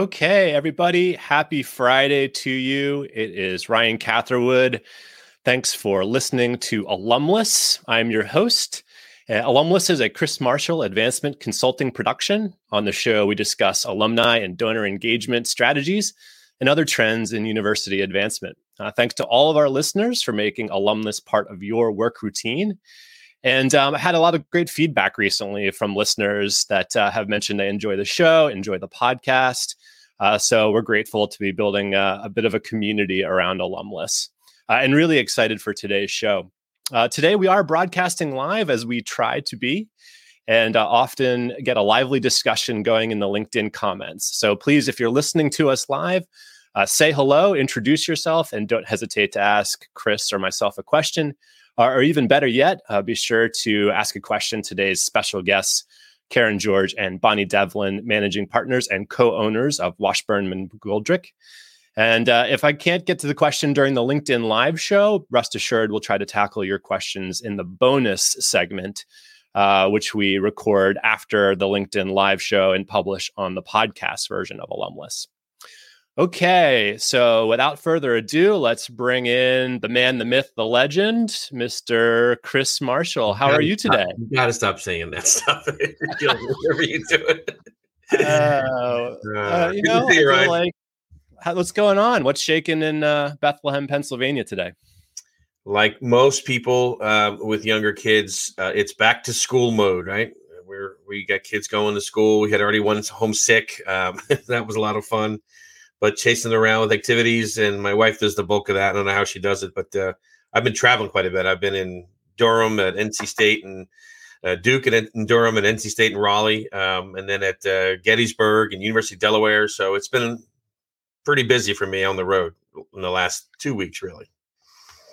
Okay, everybody, happy Friday to you. It is Ryan Catherwood. Thanks for listening to Alum-Less. I'm your host. Uh, Alum-Less is a Chris Marshall advancement consulting production. On the show, we discuss alumni and donor engagement strategies and other trends in university advancement. Uh, thanks to all of our listeners for making Alum-Less part of your work routine. And um, I had a lot of great feedback recently from listeners that uh, have mentioned they enjoy the show, enjoy the podcast. Uh, so we're grateful to be building a, a bit of a community around Alum-Less uh, and really excited for today's show. Uh, today, we are broadcasting live as we try to be and uh, often get a lively discussion going in the LinkedIn comments. So please, if you're listening to us live, uh, say hello, introduce yourself, and don't hesitate to ask Chris or myself a question. or even better yet, uh, be sure to ask a question today's special guests Karin George and Bonnie Devlin, managing partners and co-owners of Washburn and McGoldrick. And uh, if I can't get to the question during the LinkedIn live show, rest assured we'll try to tackle your questions in the bonus segment, uh, which we record after the LinkedIn live show and publish on the podcast version of Alum-Less. Okay, so without further ado, let's bring in the man, the myth, the legend, Mr. Chris Marshall. How are you today? Stop, you gotta stop saying that stuff. Whatever you do. Uh, uh, you know, you, like, how, what's going on? What's shaking in uh, Bethlehem, Pennsylvania today? Like most people uh, with younger kids, uh, it's back to school mode, right? Where we got kids going to school. We had already one homesick. Um, that was a lot of fun but chasing around with activities. And my wife does the bulk of that. I don't know how she does it, but uh, I've been traveling quite a bit. I've been in Durham at NC State and uh, Duke and in Durham and NC State and Raleigh, um, and then at uh, Gettysburg and University of Delaware. So it's been pretty busy for me on the road in the last two weeks, really.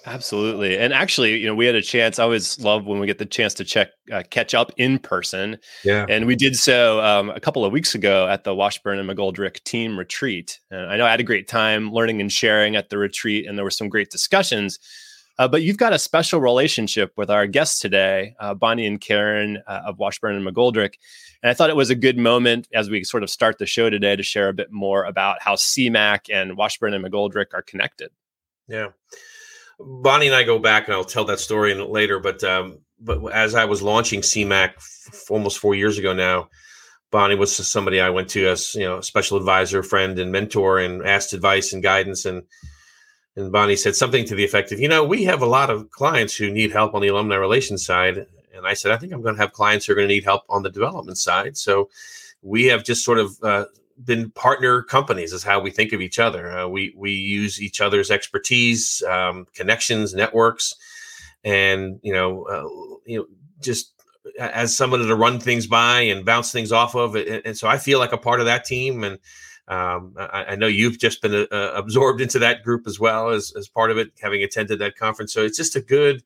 Absolutely. And actually, you know, we had a chance. I always love when we get the chance to check uh, catch up in person. Yeah. And we did so um, a couple of weeks ago at the Washburn and McGoldrick team retreat. And I know I had a great time learning and sharing at the retreat, and there were some great discussions. Uh, but you've got a special relationship with our guests today, uh, Bonnie and Karin uh, of Washburn and McGoldrick. And I thought it was a good moment as we sort of start the show today to share a bit more about how CMAC and Washburn and McGoldrick are connected. Yeah. Bonnie and I go back, and I'll tell that story later. But um, but as I was launching CMAC f- almost four years ago now, Bonnie was somebody I went to as you know special advisor, friend, and mentor, and asked advice and guidance. And and Bonnie said something to the effect of, you know, we have a lot of clients who need help on the alumni relations side. And I said, I think I'm going to have clients who are going to need help on the development side. So we have just sort of uh, been partner companies is how we think of each other. Uh, we we use each other's expertise, um, connections, networks, and you know, uh, you know, just as someone to run things by and bounce things off of. And, and so I feel like a part of that team. And um, I, I, know you've just been uh, absorbed into that group as well as as part of it, having attended that conference. So it's just a good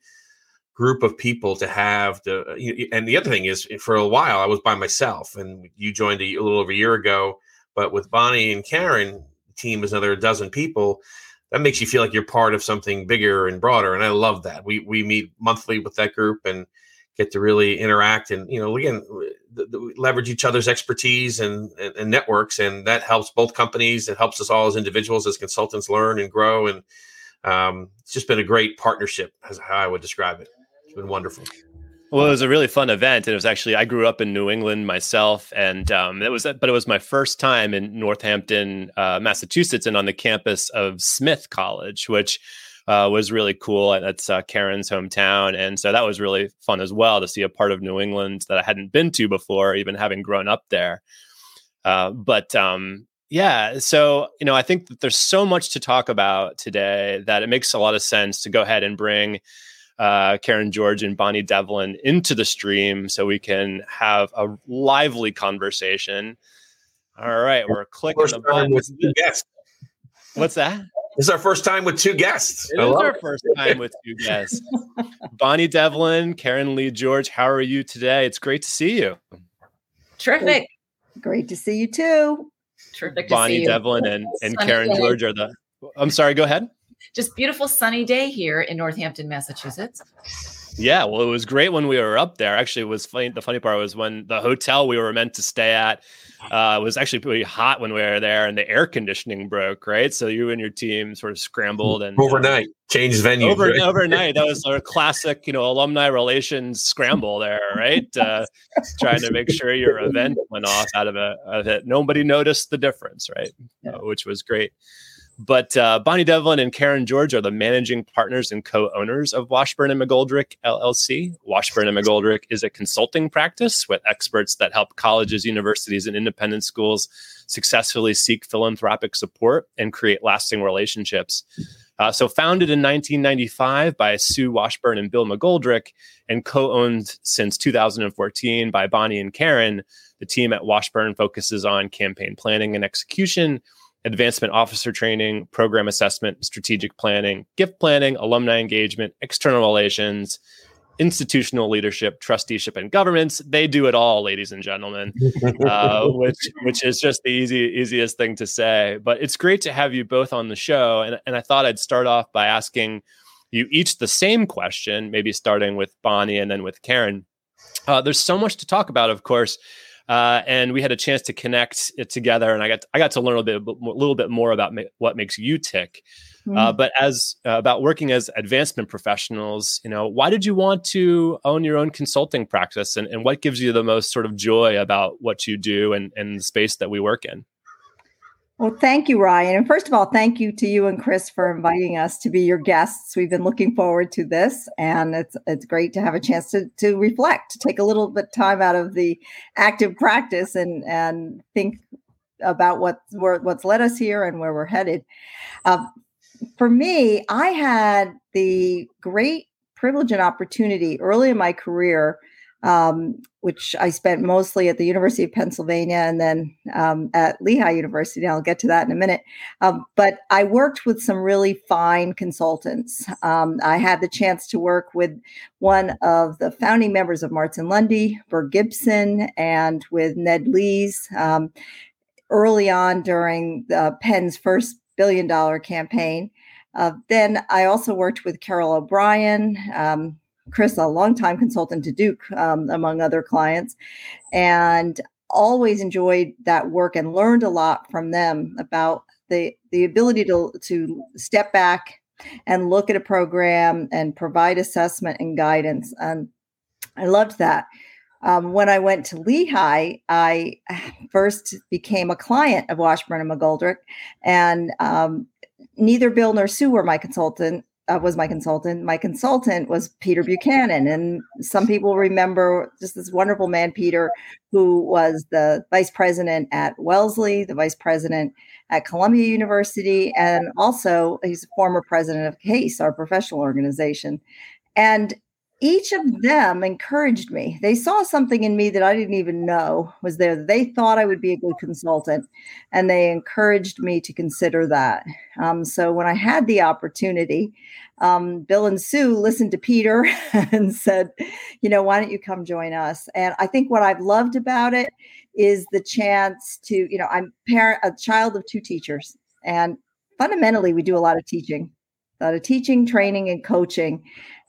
group of people to have to and the other thing is for a while i was by myself and you joined a, a little over a year ago but with Bonnie and Karin, team is another dozen people. That makes you feel like you're part of something bigger and broader, and I love that. We we meet monthly with that group and get to really interact and you know again the, the, leverage each other's expertise and, and, and networks, and that helps both companies. It helps us all as individuals, as consultants, learn and grow. And um, it's just been a great partnership, as how I would describe it. It's been wonderful. Well, it was a really fun event, and it was actually I grew up in New England myself, and um, it was but it was my first time in Northampton, uh, Massachusetts, and on the campus of Smith College, which uh, was really cool. That's uh, Karin's hometown, and so that was really fun as well to see a part of New England that I hadn't been to before, even having grown up there. Uh, but um, yeah, so you know, I think that there's so much to talk about today that it makes a lot of sense to go ahead and bring uh, Karin George and Bonnie Devlin into the stream so we can have a lively conversation. All right, we're clicking first the button. With two guests. What's that? This is our first time with two guests. It is our it. first time with two guests. Bonnie Devlin, Karin Lee George, how are you today? It's great to see you. Terrific. Great to see you too. Terrific Bonnie Devlin and, and Karin George are the I'm sorry, go ahead just beautiful sunny day here in Northampton, Massachusetts. Yeah, well, it was great when we were up there. Actually, it was funny. The funny part was when the hotel we were meant to stay at uh, was actually pretty hot when we were there, and the air conditioning broke. Right, so you and your team sort of scrambled and overnight you know, changed venue. Over, right? Overnight, that was our classic, you know, alumni relations scramble there. Right, uh, trying to make sure your event went off out of, a, of it. Nobody noticed the difference, right? Yeah. Uh, which was great. But uh, Bonnie Devlin and Karin George are the managing partners and co-owners of Washburn and McGoldrick LLC. Washburn and McGoldrick is a consulting practice with experts that help colleges, universities, and independent schools successfully seek philanthropic support and create lasting relationships. Uh, so, founded in 1995 by Sue Washburn and Bill McGoldrick, and co-owned since 2014 by Bonnie and Karin, the team at Washburn focuses on campaign planning and execution advancement officer training, program assessment, strategic planning, gift planning, alumni engagement, external relations, institutional leadership, trusteeship, and governments. They do it all, ladies and gentlemen, uh, which which is just the easy easiest thing to say. But it's great to have you both on the show, and and I thought I'd start off by asking you each the same question, maybe starting with Bonnie and then with Karin. Uh, there's so much to talk about, of course. Uh, and we had a chance to connect it together, and I got I got to learn a bit a little bit more about ma- what makes you tick. Mm-hmm. Uh, but as uh, about working as advancement professionals, you know, why did you want to own your own consulting practice, and, and what gives you the most sort of joy about what you do and, and the space that we work in? Well, thank you, Ryan. And first of all, thank you to you and Chris for inviting us to be your guests. We've been looking forward to this, and it's it's great to have a chance to to reflect, to take a little bit time out of the active practice and and think about what what's led us here and where we're headed. Uh, for me, I had the great privilege and opportunity early in my career um, which I spent mostly at the University of Pennsylvania and then um, at Lehigh University. And I'll get to that in a minute. Um, but I worked with some really fine consultants. Um, I had the chance to work with one of the founding members of Marts & Lundy, Burr Gibson, and with Ned Lees um, early on during Penn's first billion dollar campaign. Uh, then I also worked with Carol O'Brien, um, Chris, a longtime consultant to Duke, um, among other clients, and always enjoyed that work and learned a lot from them about the the ability to to step back and look at a program and provide assessment and guidance. And I loved that. Um, when I went to Lehigh, I first became a client of Washburn and McGoldrick, and um, neither Bill nor Sue were my consultant uh, was my consultant. My consultant was Peter Buchanan, and some people remember just this wonderful man, Peter, who was the vice president at Wellesley, the vice president at Columbia University, and also he's a former president of CASE, our professional organization. And each of them encouraged me. They saw something in me that I didn't even know was there. They thought I would be a good consultant, and they encouraged me to consider that. Um, so when I had the opportunity, um, Bill and Sue listened to Peter and said, you know, why don't you come join us? And I think what I've loved about it is the chance to, you know, I'm parent, a child of two teachers, and fundamentally we do a lot of teaching, a lot of teaching, training, and coaching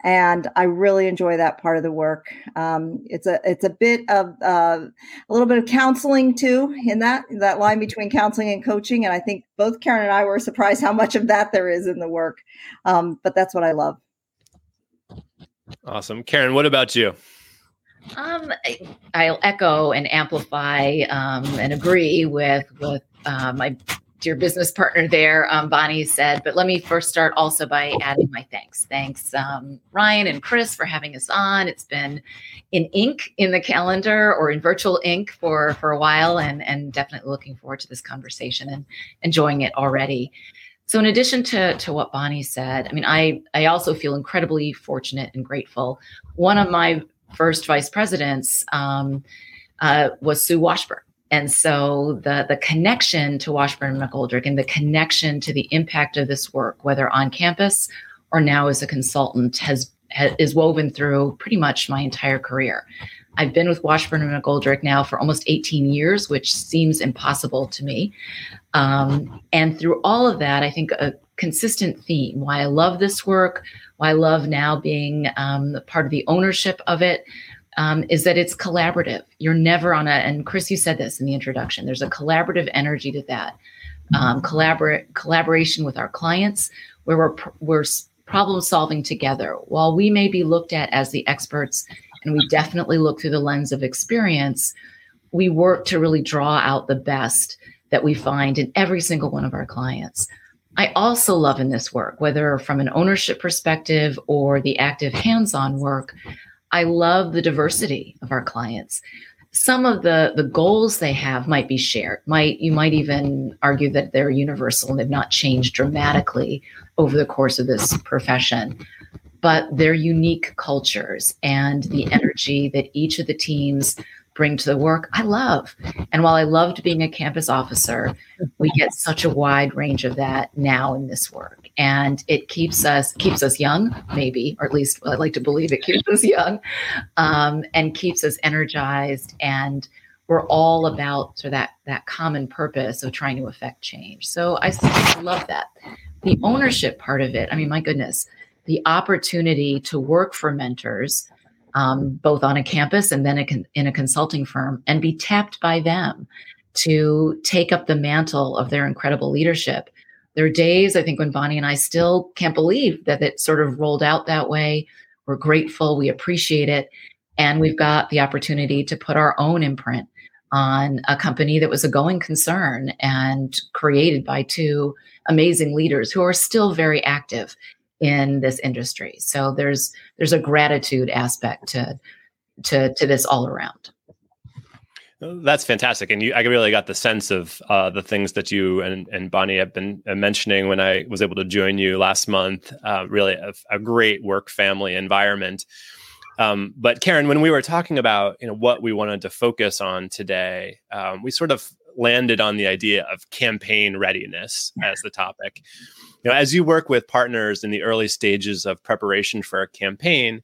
and I really enjoy that part of the work. Um, it's a it's a bit of uh, a little bit of counseling too in that that line between counseling and coaching, and I think both Karin and I were surprised how much of that there is in the work. Um, but that's what I love. Awesome, Karin. What about you? Um, I'll echo and amplify um, and agree with with uh, my dear business partner there, um, Bonnie said. But let me first start also by adding my thanks. Thanks, um, Ryan and Chris, for having us on. It's been in ink in the calendar or in virtual ink for for a while, and and definitely looking forward to this conversation and enjoying it already. So, in addition to to what Bonnie said, I mean, I I also feel incredibly fortunate and grateful. One of my first vice presidents um, uh, was Sue Washburn and so the the connection to Washburn and McGoldrick and the connection to the impact of this work, whether on campus or now as a consultant, has, has is woven through pretty much my entire career. I've been with Washburn and McGoldrick now for almost 18 years, which seems impossible to me. Um, and through all of that, I think a consistent theme why I love this work, why I love now being um, part of the ownership of it um, is that it's collaborative. You're never on a, and Chris, you said this in the introduction, there's a collaborative energy to that. Um, collaborate collaboration with our clients where we're, we're problem solving together. While we may be looked at as the experts, and we definitely look through the lens of experience, we work to really draw out the best that we find in every single one of our clients. I also love in this work, whether from an ownership perspective or the active hands on work, I love the diversity of our clients. Some of the, the goals they have might be shared. Might you might even argue that they're universal and they've not changed dramatically over the course of this profession. But they're unique cultures and the energy that each of the teams bring to the work, I love. And while I loved being a campus officer, we get such a wide range of that now in this work. And it keeps us keeps us young, maybe, or at least I like to believe it keeps us young, um, and keeps us energized. And we're all about sort of that that common purpose of trying to affect change. So I, I love that. The ownership part of it, I mean, my goodness, the opportunity to work for mentors um, both on a campus and then a con- in a consulting firm and be tapped by them to take up the mantle of their incredible leadership. There are days, I think, when Bonnie and I still can't believe that it sort of rolled out that way. We're grateful, we appreciate it. And we've got the opportunity to put our own imprint on a company that was a going concern and created by two amazing leaders who are still very active in this industry. So there's there's a gratitude aspect to to to this all around. That's fantastic, and you, I really got the sense of uh, the things that you and, and Bonnie have been uh, mentioning when I was able to join you last month. Uh, really, a, a, great work family environment. Um, but Karin, when we were talking about you know what we wanted to focus on today, um, we sort of landed on the idea of campaign readiness as the topic. You know, as you work with partners in the early stages of preparation for a campaign,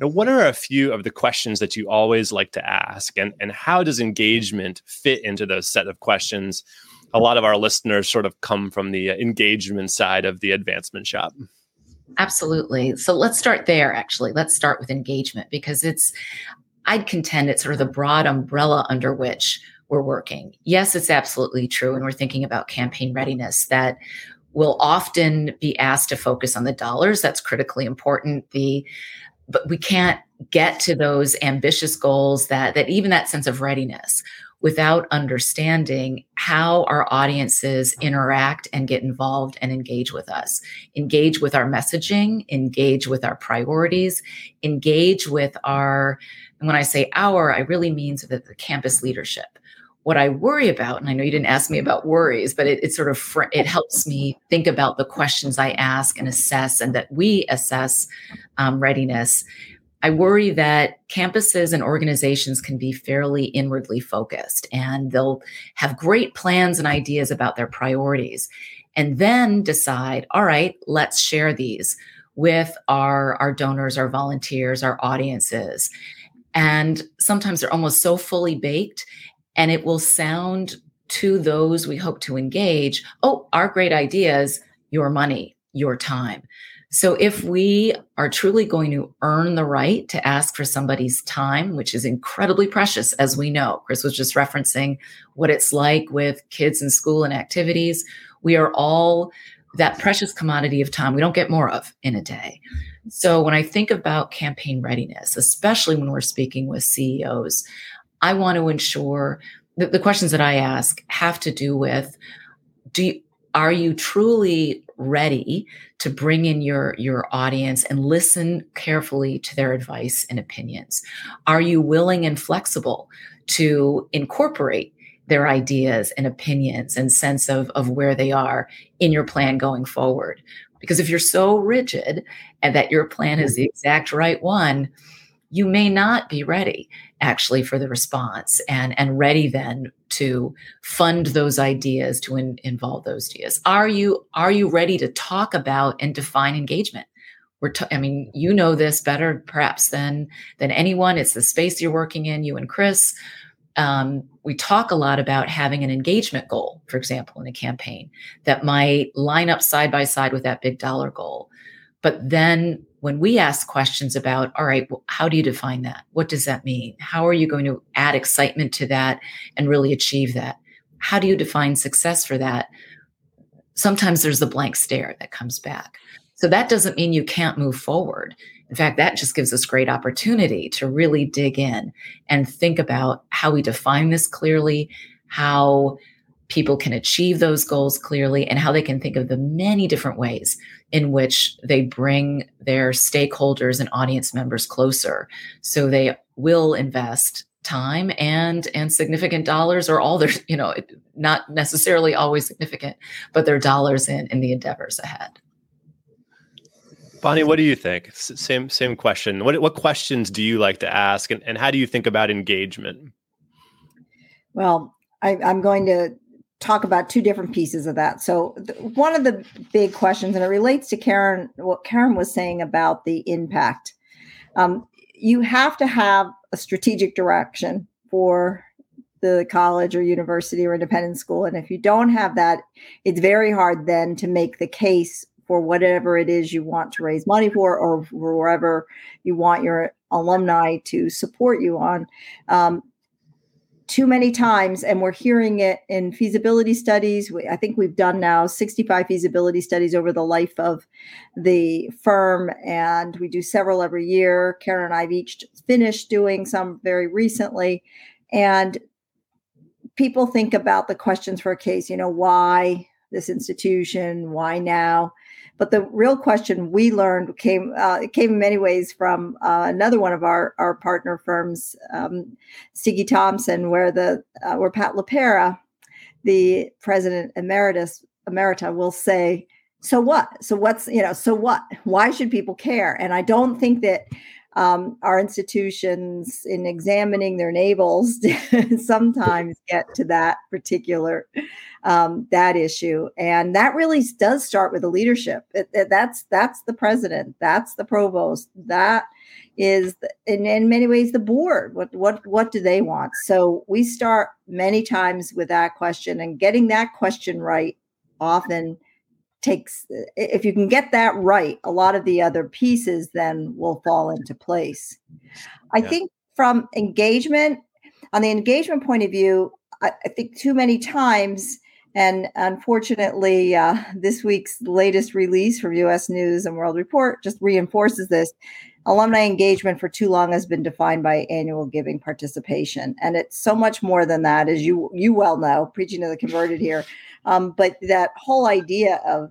know, what are a few of the questions that you always like to ask, and and how does engagement fit into those set of questions? A lot of our listeners sort of come from the uh, engagement side of the advancement shop. Absolutely. So let's start there. Actually, let's start with engagement because it's I'd contend it's sort of the broad umbrella under which we're working. Yes, it's absolutely true. And we're thinking about campaign readiness that will often be asked to focus on the dollars. That's critically important. The but we can't get to those ambitious goals that that even that sense of readiness without understanding how our audiences interact and get involved and engage with us. Engage with our messaging engage with our priorities engage with our and when i say our i really mean the, the campus leadership what I worry about, and I know you didn't ask me about worries, but it, it sort of fr- it helps me think about the questions I ask and assess, and that we assess um, readiness. I worry that campuses and organizations can be fairly inwardly focused, and they'll have great plans and ideas about their priorities, and then decide, all right, let's share these with our our donors, our volunteers, our audiences. And sometimes they're almost so fully baked and it will sound to those we hope to engage oh our great ideas your money your time. So if we are truly going to earn the right to ask for somebody's time which is incredibly precious as we know chris was just referencing what it's like with kids in school and activities we are all that precious commodity of time we don't get more of in a day. So when i think about campaign readiness especially when we're speaking with ceos I want to ensure that the questions that I ask have to do with do you, are you truly ready to bring in your your audience and listen carefully to their advice and opinions? Are you willing and flexible to incorporate their ideas and opinions and sense of, of where they are in your plan going forward? Because if you're so rigid and that your plan is mm-hmm. the exact right one you may not be ready actually for the response and and ready then to fund those ideas to in, involve those ideas. Are you are you ready to talk about and define engagement? We're t- I mean you know this better perhaps than than anyone. It's the space you're working in you and chris. Um, we talk a lot about having an engagement goal for example in a campaign that might line up side by side with that big dollar goal. But then when we ask questions about, all right, well, how do you define that? What does that mean? How are you going to add excitement to that and really achieve that? How do you define success for that? Sometimes there's a blank stare that comes back. So that doesn't mean you can't move forward. In fact, that just gives us great opportunity to really dig in and think about how we define this clearly, how people can achieve those goals clearly, and how they can think of the many different ways in which they bring their stakeholders and audience members closer. So they will invest time and and significant dollars or all their you know not necessarily always significant but their dollars in in the endeavors ahead. Bonnie what do you think? Same same question. What what questions do you like to ask and, and how do you think about engagement? Well I, i'm going to talk about two different pieces of that. So th- one of the big questions, and it relates to Karin, what Karin was saying about the impact. Um, you have to have a strategic direction for the college or university or independent school. And if you don't have that, it's very hard then to make the case for whatever it is you want to raise money for or wherever you want your alumni to support you on. Um, too many times, and we're hearing it in feasibility studies. We, I think we've done now 65 feasibility studies over the life of the firm, and we do several every year. Karin and I've each finished doing some very recently. And people think about the questions for a case, you know, why this institution, why now? But the real question we learned came uh, it came in many ways from uh, another one of our our partner firms, um, Stiggy Thompson, where the uh, where Pat LaPera, the president emeritus emerita, will say, "So what? So what's you know? So what? Why should people care?" And I don't think that um, our institutions in examining their navels sometimes get to that particular um, that issue. And that really does start with the leadership. It, it, that's that's the president. That's the provost. That is in, in many ways the board. What what what do they want? So we start many times with that question and getting that question right often takes if you can get that right a lot of the other pieces then will fall into place i yeah. think from engagement on the engagement point of view I, I think too many times and unfortunately uh, this week's latest release from us news and world report just reinforces this alumni engagement for too long has been defined by annual giving participation. And it's so much more than that as you you well know preaching to the converted here. Um, but that whole idea of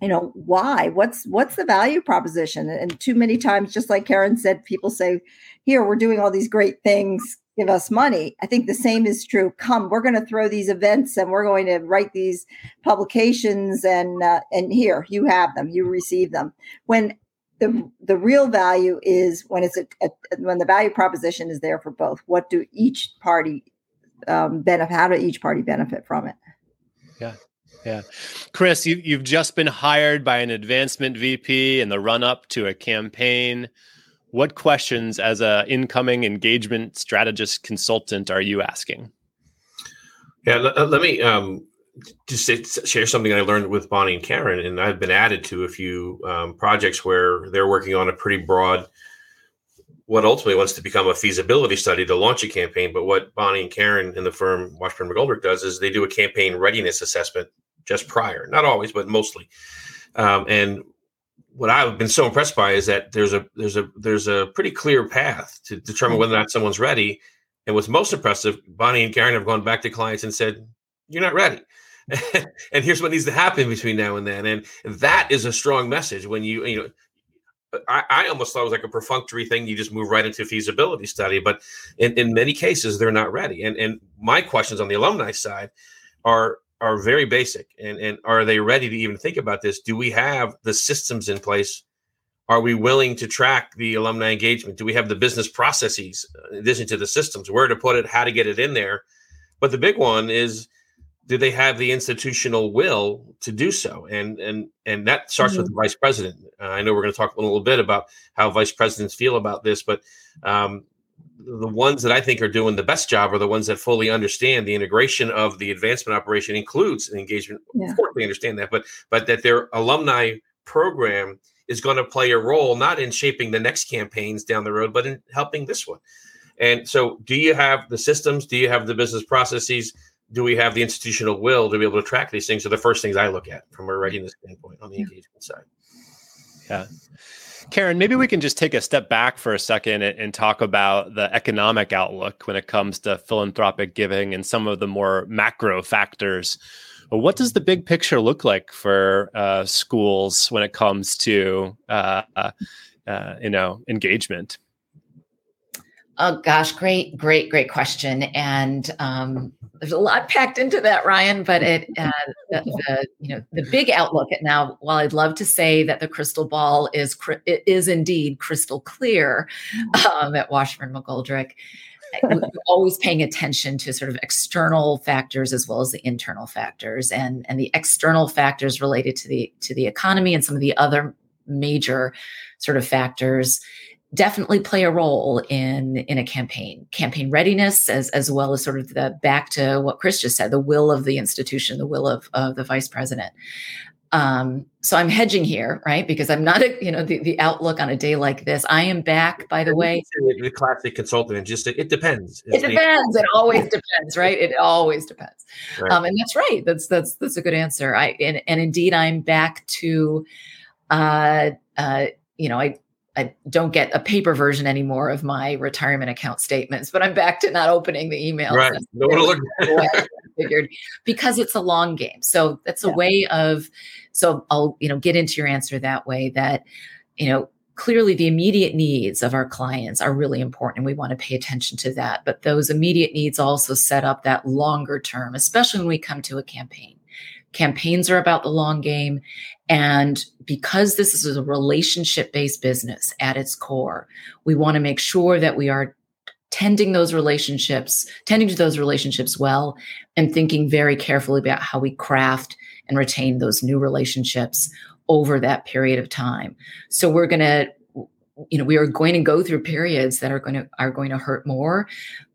you know why? What's what's the value proposition? And too many times just like karin said people say here we're doing all these great things. Give us money. I think the same is true. Come we're going to throw these events and we're going to write these publications and uh, and here you have them you receive them. When the the real value is when it's a, a when the value proposition is there for both what do each party um, benefit how do each party benefit from it yeah yeah. Chris, you, you've just been hired by an advancement VP in the run up to a campaign. What questions, as an incoming engagement strategist consultant, are you asking? Yeah, let, let me um, just share something I learned with Bonnie and Karin, and I've been added to a few um, projects where they're working on a pretty broad, what ultimately wants to become a feasibility study to launch a campaign. But what Bonnie and Karin in the firm Washburn McGoldrick does is they do a campaign readiness assessment just prior, not always, but mostly. Um, and what I've been so impressed by is that there's a there's a there's a pretty clear path to determine whether or not someone's ready. And what's most impressive, Bonnie and Karin have gone back to clients and said, "You're not ready." and here's what needs to happen between now and then. And that is a strong message when you, you know, I, I, almost thought it was like a perfunctory thing. You just move right into feasibility study, but in, in many cases, they're not ready. And and my questions on the alumni side are are very basic and, and are they ready to even think about this do we have the systems in place are we willing to track the alumni engagement do we have the business processes uh, in addition to the systems where to put it how to get it in there but the big one is do they have the institutional will to do so and and and that starts mm-hmm. with the vice president uh, i know we're going to talk a little bit about how vice presidents feel about this but um, the ones that I think are doing the best job are the ones that fully understand the integration of the advancement operation includes an engagement. Yeah. Of course, they understand that, but but that their alumni program is going to play a role not in shaping the next campaigns down the road, but in helping this one. And so, do you have the systems? Do you have the business processes? Do we have the institutional will to be able to track these things? Are the first things I look at from a readiness standpoint on the engagement side. Yeah. Karin, maybe we can just take a step back for a second and, and, talk about the economic outlook when it comes to philanthropic giving and some of the more macro factors. What does the big picture look like for uh, schools when it comes to uh, uh, uh you know engagement? Oh gosh, great, great, great question. And um, there's a lot packed into that, Ryan. But it, uh, the, the, you know, the big outlook. Now, while I'd love to say that the crystal ball is is indeed crystal clear mm-hmm. um, at Washburn McGoldrick, always paying attention to sort of external factors as well as the internal factors, and and the external factors related to the to the economy and some of the other major sort of factors definitely play a role in in a campaign campaign readiness as as well as sort of the back to what chris just said the will of the institution the will of, of the vice president. Um, so i'm hedging here right? Because i'm not a you know the, the outlook on a day like this. I am back by the way. the classic consultant and just it, depends. It depends it always depends right? It always depends. Right. Um, and that's right that's that's that's a good answer. I and, and indeed i'm back to uh uh you know i I don't get a paper version anymore of my retirement account statements, but I'm back to not opening the email. Right. No look. figured because it's a long game. So that's a yeah. way of. So I'll you know get into your answer that way. That you know clearly the immediate needs of our clients are really important and we want to pay attention to that but those immediate needs also set up that longer term especially when we come to a campaign campaigns are about the long game and because this is a relationship based business at its core, we want to make sure that we are tending those relationships, tending to those relationships well, and thinking very carefully about how we craft and retain those new relationships over that period of time. So we're going to you know we are going to go through periods that are going to are going to hurt more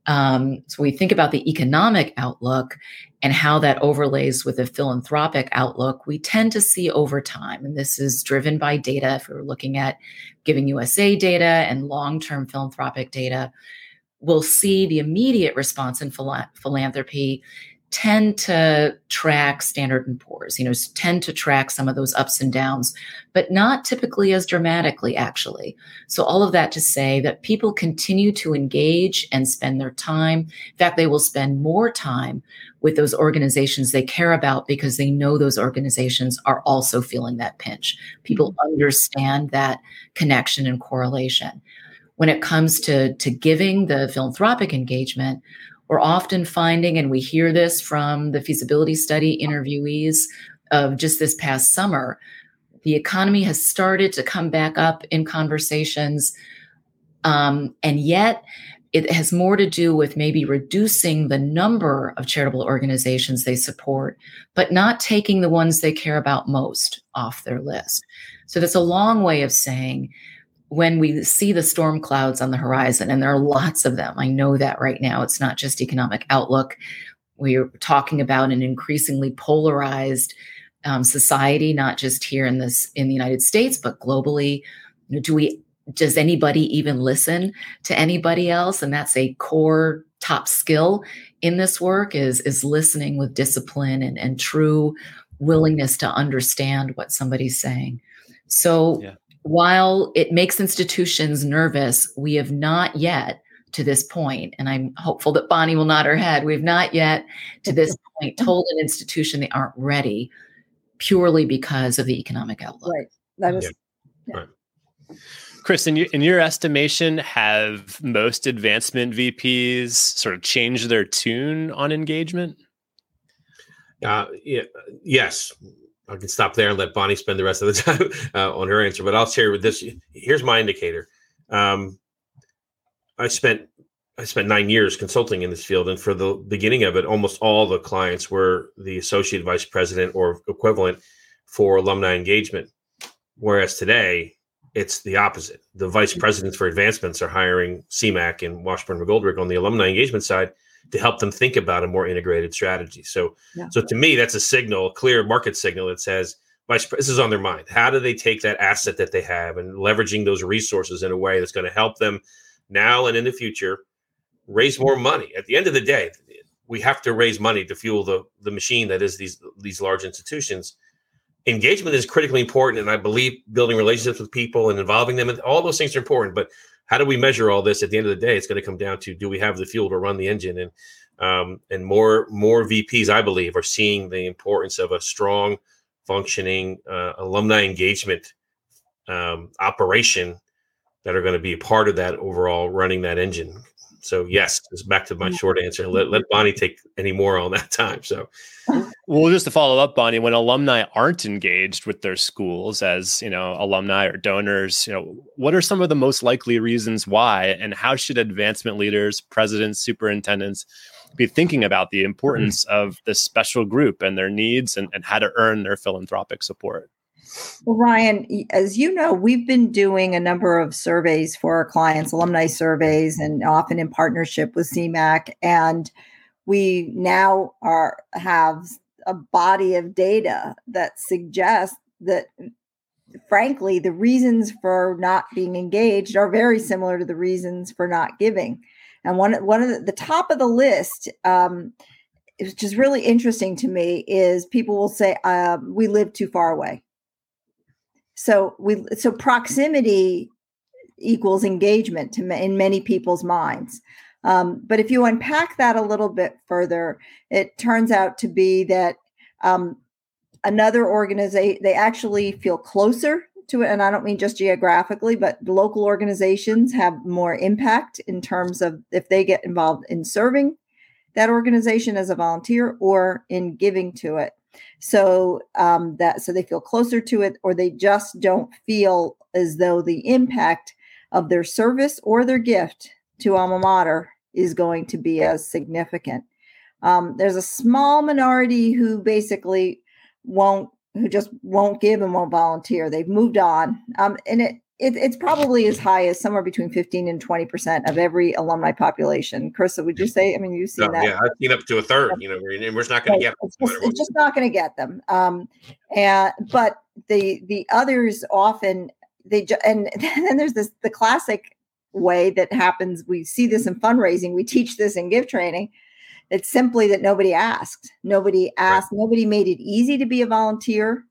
um, so we think about the economic outlook and how that overlays with a philanthropic outlook, we tend to see over time, and this is driven by data. If we are looking at Giving USA data and long term philanthropic data, we'll see the immediate response in phila- philanthropy tend to track standard and poor's you know tend to track some of those ups and downs but not typically as dramatically actually. So all of that to say that people continue to engage and spend their time. In fact they will spend more time with those organizations they care about because they know those organizations are also feeling that pinch. People mm-hmm. understand that connection and correlation. When it comes to to giving the philanthropic engagement we're often finding, and we hear this from the feasibility study interviewees of just this past summer, the economy has started to come back up in conversations. Um, and yet, it has more to do with maybe reducing the number of charitable organizations they support, but not taking the ones they care about most off their list. So that's a long way of saying when we see the storm clouds on the horizon, and there are lots of them, I know that right now, it's not just economic outlook. We're talking about an increasingly polarized um, society, not just here in this in the United States, but globally. Do we? Does anybody even listen to anybody else? And that's a core top skill in this work is is listening with discipline and, and true willingness to understand what somebody's saying. So yeah while it makes institutions nervous, we have not yet to this point, and I'm hopeful that Bonnie will nod her head, we've not yet to this point told an institution they aren't ready purely because of the economic outlook. Right. That was yeah. Right. Chris, in your, in your estimation, have most advancement VPs sort of changed their tune on engagement? Uh, yeah, yes, I can stop there and let Bonnie spend the rest of the time uh, on her answer. But I'll share with this. Here's my indicator. Um, I spent I spent nine years consulting in this field, and for the beginning of it, almost all the clients were the associate vice president or equivalent for alumni engagement. Whereas today, it's the opposite. The vice presidents for advancements are hiring CMAC and Washburn McGoldrick on the alumni engagement side to help them think about a more integrated strategy. So, yeah. so to me, that's a signal, a clear market signal that says this is on their mind. How do they take that asset that they have and leveraging those resources in a way that's going to help them now and in the future raise more money? At the end of the day, we have to raise money to fuel the the machine that is these these large institutions. Engagement is critically important, and I believe building relationships with people and involving them and all those things are important. But how do we measure all this? At the end of the day, it's going to come down to do we have the fuel to run the engine and um, and more more VPs, I believe, are seeing the importance of a strong, functioning uh, alumni engagement um, operation that are going to be a part of that overall running that engine. So yes, it's back to my short answer. Let let Bonnie take any more on that time. So, well, just to follow up, Bonnie, when alumni aren't engaged with their schools as you know alumni or donors, you know, what are some of the most likely reasons why, and how should advancement leaders, presidents, superintendents be thinking about the importance mm-hmm. of this special group and their needs and, and how to earn their philanthropic support? Well, Ryan, as you know, we've been doing a number of surveys for our clients, alumni surveys, and often in partnership with CMAC. And we now are have a body of data that suggests that frankly the reasons for not being engaged are very similar to the reasons for not giving and one one of the, the top of the list um, which is really interesting to me is people will say uh, we live too far away so we so proximity equals engagement to in many people's minds. Um, but if you unpack that a little bit further, it turns out to be that um, another organization they actually feel closer to it, and I don't mean just geographically, but local organizations have more impact in terms of if they get involved in serving that organization as a volunteer or in giving to it so um, that so they feel closer to it or they just don't feel as though the impact of their service or their gift to alma mater is going to be as significant. Um, there's a small minority who basically won't who just won't give and won't volunteer. They've moved on. Um, and it it, it's probably as high as somewhere between 15 and 20 percent of every alumni population. Carissa, would you say? I mean, you've seen no, that. Yeah, I've seen up to a third. You know, and we're not going to get. It's just, it's just not going to get them. Um, and but the the others often they and then there's this the classic way that happens. We see this in fundraising. We teach this in give training. It's simply that nobody asked. Nobody asked. Right. Nobody made it easy to be a volunteer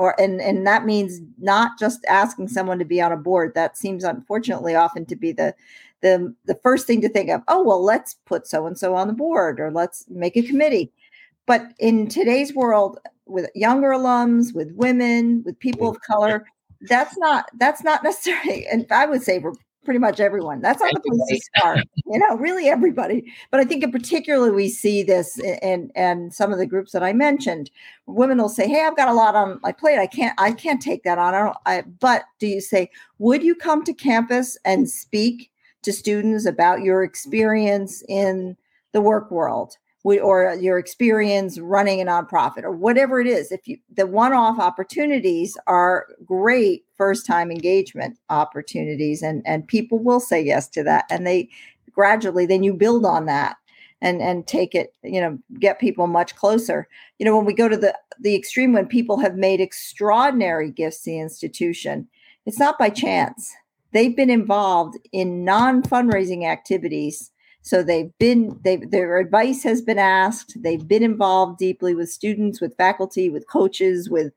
or and and that means not just asking someone to be on a board. That seems unfortunately often to be the the the first thing to think of oh well let's put so and so on the board or let's make a committee. But in today's world with younger alums with women with people of color that's not that's not necessarily and i would say we're pretty much everyone. That's not the place to start. You know, really everybody. But I think in particular we see this in and some of the groups that I mentioned. Women will say, "Hey, I've got a lot on my plate. I can't I can't take that on." I don't. I, but do you say, "Would you come to campus and speak to students about your experience in the work world?" Or your experience running a nonprofit or whatever it is if you the one-off opportunities are great first time engagement opportunities and and people will say yes to that and they gradually then you build on that and and take it you know get people much closer. You know when we go to the the extreme when people have made extraordinary gifts to the institution it's not by chance. They've been involved in non-fundraising activities so they've been they their advice has been asked. They've been involved deeply with students, with faculty, with coaches, with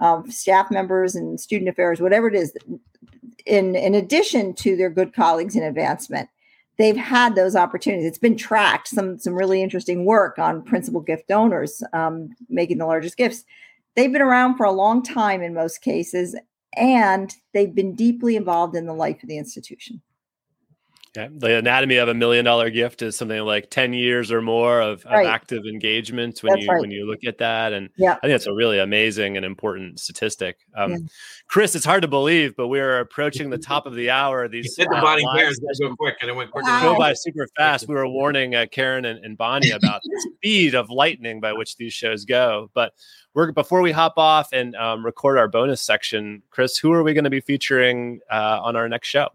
um, staff members and student affairs, whatever it is. In in addition to their good colleagues in advancement, they've had those opportunities. It's been tracked. Some some really interesting work on principal gift donors um, making the largest gifts. They've been around for a long time in most cases, and they've been deeply involved in the life of the institution. Yeah, the anatomy of a million dollar gift is something like ten years or more of, right. of active engagement when that's you right. when you look at that, and yeah. I think that's a really amazing and important statistic. Um, yeah. Chris, it's hard to believe, but we're approaching the top of the hour. These you the uh, Bonnie Karin go quick, and it went quick. Go by super fast. We were warning uh, Karin and, and Bonnie about the speed of lightning by which these shows go, but we're before we hop off and um, record our bonus section. Chris, who are we going to be featuring uh, on our next show?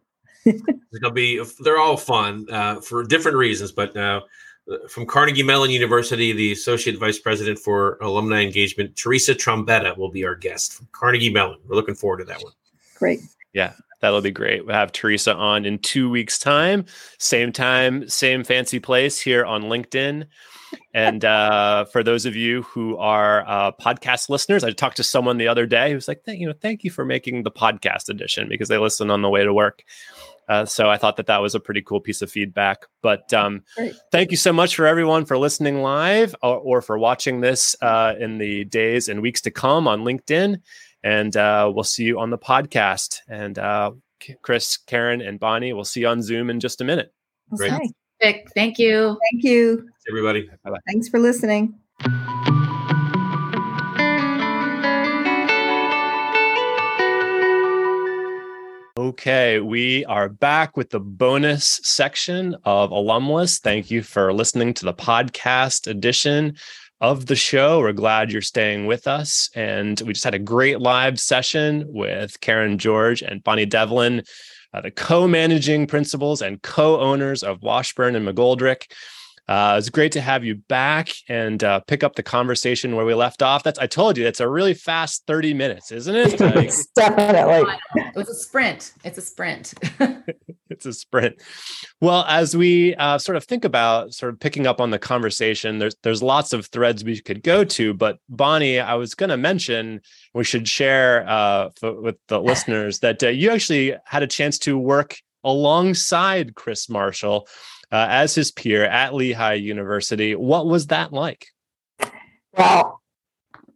It's gonna be they're all fun uh, for different reasons, but uh, from Carnegie Mellon University, the Associate Vice President for Alumni Engagement, Teresa Trombetta, will be our guest from Carnegie Mellon. We're looking forward to that one. Great. Yeah, that'll be great. We'll have Teresa on in two weeks' time, same time, same fancy place here on LinkedIn. And uh, for those of you who are uh, podcast listeners, I talked to someone the other day who was like, you know, thank you for making the podcast edition because they listen on the way to work. Uh, so I thought that that was a pretty cool piece of feedback. But um, thank you so much for everyone for listening live or, or for watching this uh, in the days and weeks to come on LinkedIn. And uh, we'll see you on the podcast. And uh, Chris, Karin, and Bonnie, we'll see you on Zoom in just a minute. Great. Thank you. Thank you. Thanks, everybody. Bye-bye. Thanks for listening. Okay, we are back with the bonus section of Alum-Less. Thank you for listening to the podcast edition of the show. We're glad you're staying with us. And we just had a great live session with Karin George and Bonnie Devlin, uh, the co managing principals and co owners of Washburn and McGoldrick. Uh, it's great to have you back and uh, pick up the conversation where we left off. That's I told you that's a really fast thirty minutes, isn't it? Like, Definitely. It was a sprint. It's a sprint. it's a sprint. Well, as we uh, sort of think about sort of picking up on the conversation, there's there's lots of threads we could go to. But Bonnie, I was going to mention we should share uh, f- with the listeners that uh, you actually had a chance to work alongside Chris Marshall uh, as his peer at Lehigh University. What was that like? Well,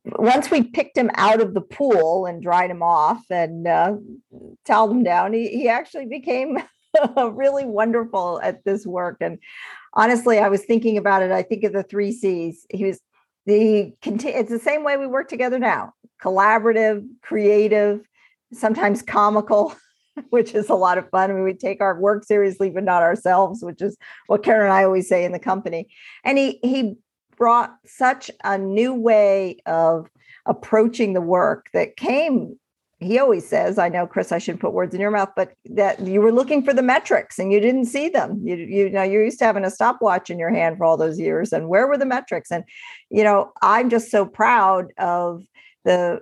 once we picked him out of the pool and dried him off and uh, toweled him down, he, he actually became really wonderful at this work. And honestly, I was thinking about it. I think of the three C's. He was the it's the same way we work together now collaborative, creative, sometimes comical. which is a lot of fun. We take our work seriously, but not ourselves, which is what Karin and I always say in the company. And he he brought such a new way of approaching the work that came he always says, I know, Chris, I shouldn't put words in your mouth, but that you were looking for the metrics and you didn't see them. You, you know, you're used to having a stopwatch in your hand for all those years. And where were the metrics? And, you know, I'm just so proud of the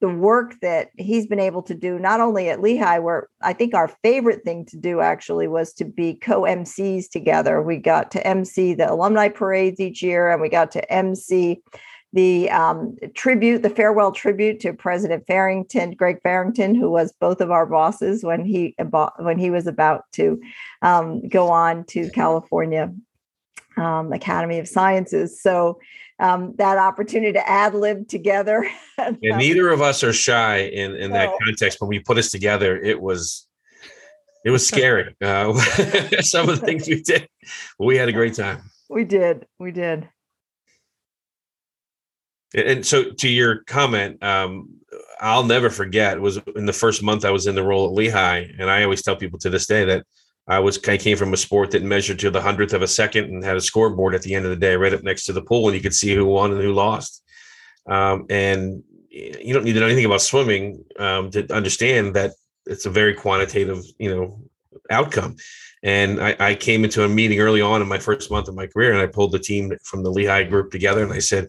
the work that he's been able to do not only at Lehigh where I think our favorite thing to do actually was to be co-MCs together. We got to MC the alumni parades each year and we got to MC the um, tribute, the farewell tribute to President Farrington, Greg Farrington, who was both of our bosses when he when he was about to um, go on to California um, Academy of Sciences. So um, that opportunity to ad lib together. and neither of us are shy in in that context. When we put us together, it was it was scary. Uh, some of the things we did, but we had a great time. We did. We did. And so, to your comment, um, I'll never forget. Was in the first month I was in the role at Lehigh, and I always tell people to this day that I was I came from a sport that measured to the hundredth of a second and had a scoreboard at the end of the day, right up next to the pool, and you could see who won and who lost. Um, and you don't need to know anything about swimming um, to understand that it's a very quantitative, you know, outcome. And I, I, came into a meeting early on in my first month of my career, and I pulled the team from the Lehigh group together, and I said,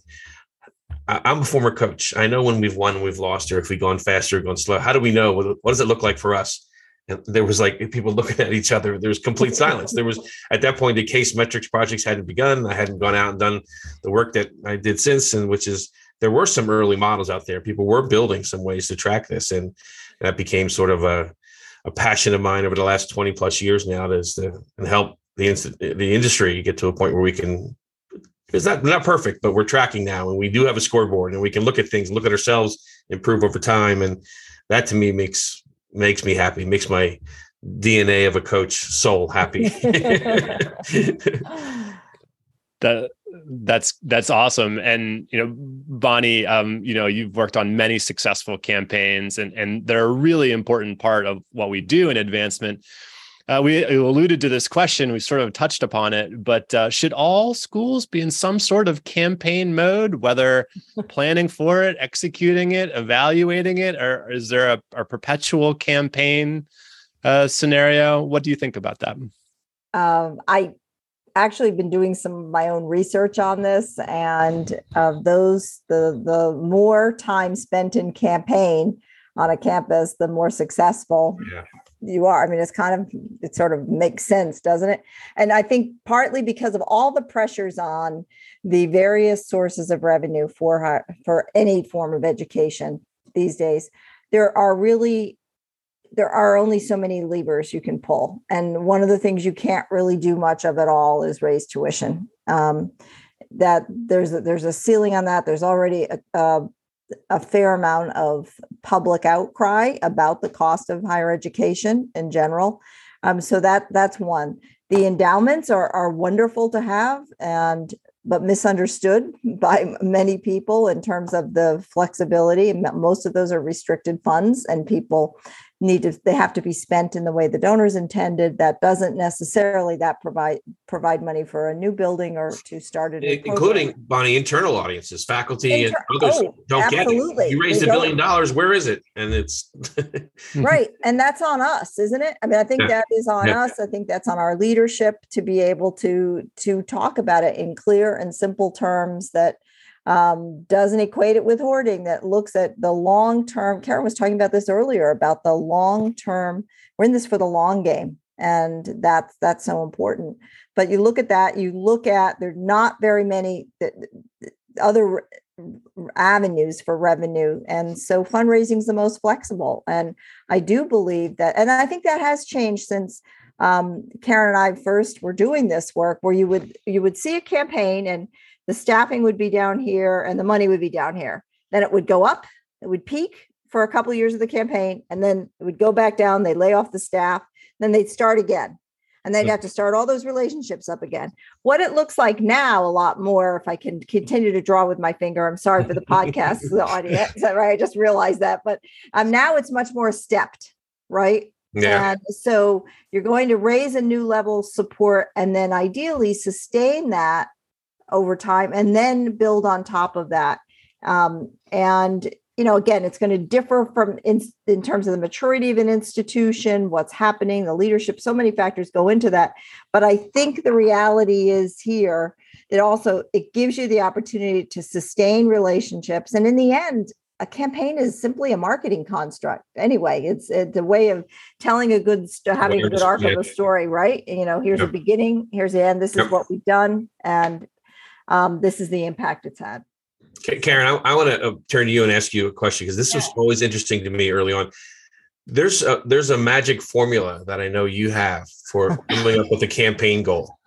I'm a former coach. I know when we've won, we've lost, or if we've gone faster, or gone slow. How do we know? What does it look like for us? And there was like people looking at each other. There was complete silence. There was at that point the case metrics projects hadn't begun. I hadn't gone out and done the work that I did since, and which is there were some early models out there. People were building some ways to track this, and that became sort of a, a passion of mine over the last 20 plus years now to, to and help the the industry get to a point where we can it's not not perfect, but we're tracking now, and we do have a scoreboard, and we can look at things, look at ourselves, improve over time, and that to me makes makes me happy, makes my DNA of a coach soul happy. that that's that's awesome and you know bonnie um you know you've worked on many successful campaigns and and they're a really important part of what we do in advancement uh, we alluded to this question we sort of touched upon it but uh, should all schools be in some sort of campaign mode whether planning for it executing it evaluating it or is there a, a perpetual campaign uh, scenario what do you think about that um, i actually been doing some of my own research on this, and of those, the the more time spent in campaign on a campus, the more successful Yeah. You are. I mean, it's kind of it sort of makes sense, doesn't it? And I think partly because of all the pressures on the various sources of revenue for for any form of education these days, there are really there are only so many levers you can pull, and one of the things you can't really do much of at all is raise tuition. Um, that there's a, there's a ceiling on that. There's already a, a a fair amount of public outcry about the cost of higher education in general. Um, so that that's one. The endowments are are wonderful to have and but misunderstood by many people in terms of the flexibility. Most of those are restricted funds, and people need to they have to be spent in the way the donors intended. That doesn't necessarily that provide provide money for a new building or to start it, including Bonnie internal audiences, faculty Inter- and others oh, don't get it. You raised They a billion dollars. Where is it? And it's right and that's on us isn't it i mean i think Yeah. that is on Yeah. us i think that's on our leadership to be able to to talk about it in clear and simple terms that um, doesn't equate it with hoarding that looks at the long term karin was talking about this earlier about the long term we're in this for the long game and that's that's so important. But you look at that you look at there's not very many th- th- other avenues for revenue and so fundraising is the most flexible. And i do believe that and i think that has changed since um, karin and i first were doing this work where you would you would see a campaign and the staffing would be down here and the money would be down here. Then it would go up it would peak for a couple of years of the campaign and then it would go back down they lay off the staff then they'd start again. And they'd have to start all those relationships up again. What it looks like now a lot more if i can continue to draw with my finger i'm sorry for the podcast the audience is that right? I just realized that but um now it's much more stepped right? Yeah. and so you're going to raise a new level of support and then ideally sustain that over time and then build on top of that. Um, and you know again it's going to differ from in, in terms of the maturity of an institution what's happening the leadership so many factors go into that. But i think the reality is here it also it gives you the opportunity to sustain relationships. And in the end a campaign is simply a marketing construct anyway. It's it's a way of telling a good having a good arc of a story right? You know here's Yep. the beginning here's the end this is what we've done and um, this is the impact it's had Karin, I, I want to uh, turn to you and ask you a question because this was always interesting to me early on. There's a, there's a magic formula that I know you have for coming up with a campaign goal.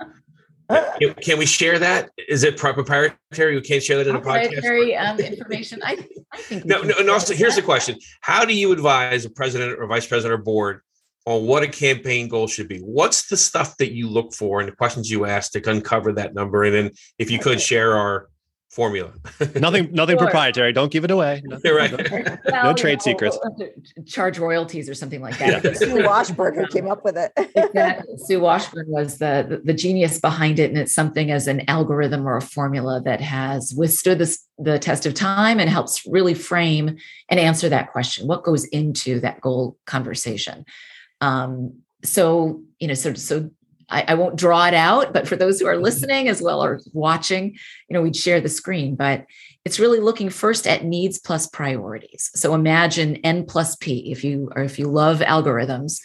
Can, can we share that? Is it proprietary? We can't share that in a podcast. Proprietary um, information. I, I think. No, no, and also here's the question: How do you advise a president or vice president or board on what a campaign goal should be? What's the stuff that you look for and the questions you ask to uncover that number? And then, if you could share our formula. Nothing, nothing Sure. proprietary. Don't give it away. No- You're right. Well, you trade know, secrets. we'll have to Charge royalties or something like Yeah. that. Sue who came up with it. exactly. Sue Washburn was the, the the genius behind it, and it's something as an algorithm or a formula that has withstood this, the test of time and helps really frame and answer that question: what goes into that goal conversation? Um, so you know, so so I, I won't draw it out, but for those who are listening as well or watching, you know, we'd share the screen, but it's really looking first at needs plus priorities. So imagine N plus P if you or if you love algorithms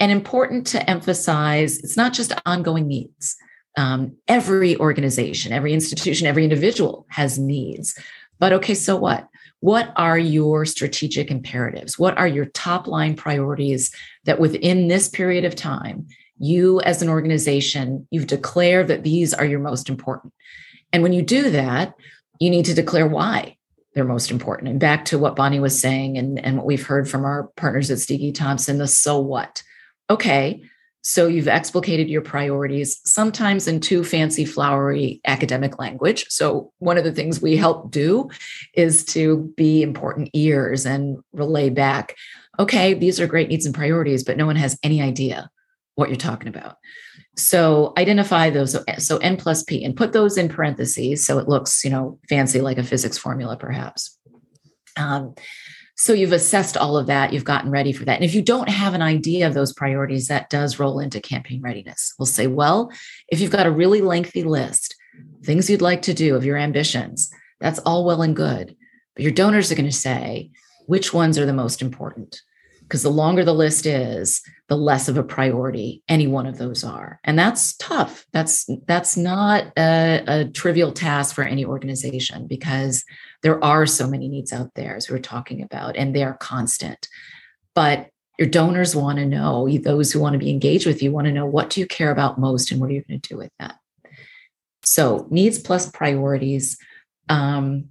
and important to emphasize it's not just ongoing needs. Um, every organization, every institution, every individual has needs. But okay, so what? What are your strategic imperatives? What are your top line priorities that within this period of time, you as an organization, you've declared that these are your most important? And when you do that, you need to declare why they're most important. And back to what Bonnie was saying and, and what we've heard from our partners at Stiegi Thompson, the so what. Okay, so you've explicated your priorities, sometimes in too fancy, flowery academic language. So one of the things we help do is to be important ears and relay back, okay, these are great needs and priorities, but no one has any idea what you're talking about. So identify those. So, N plus P and put those in parentheses so it looks, you know, fancy like a physics formula, perhaps. Um, So you've assessed all of that, you've gotten ready for that. And if you don't have an idea of those priorities, that does roll into campaign readiness. We'll say, well, if you've got a really lengthy list, things you'd like to do of your ambitions, that's all well and good. But your donors are going to say, which ones are the most important? Because the longer the list is, the less of a priority any one of those are. And that's tough. That's that's not a, a trivial task for any organization because there are so many needs out there, as we are talking about, and they are constant. But your donors want to know, those who want to be engaged with you want to know what do you care about most and what are you going to do with that? So needs plus priorities, um,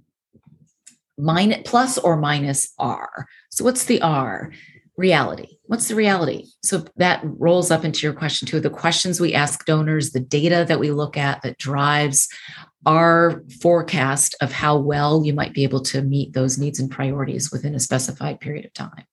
minus, plus or minus R. So what's the R? Reality. What's the reality? So that rolls up into your question too. The questions we ask donors, the data that we look at that drives our forecast of how well you might be able to meet those needs and priorities within a specified period of time.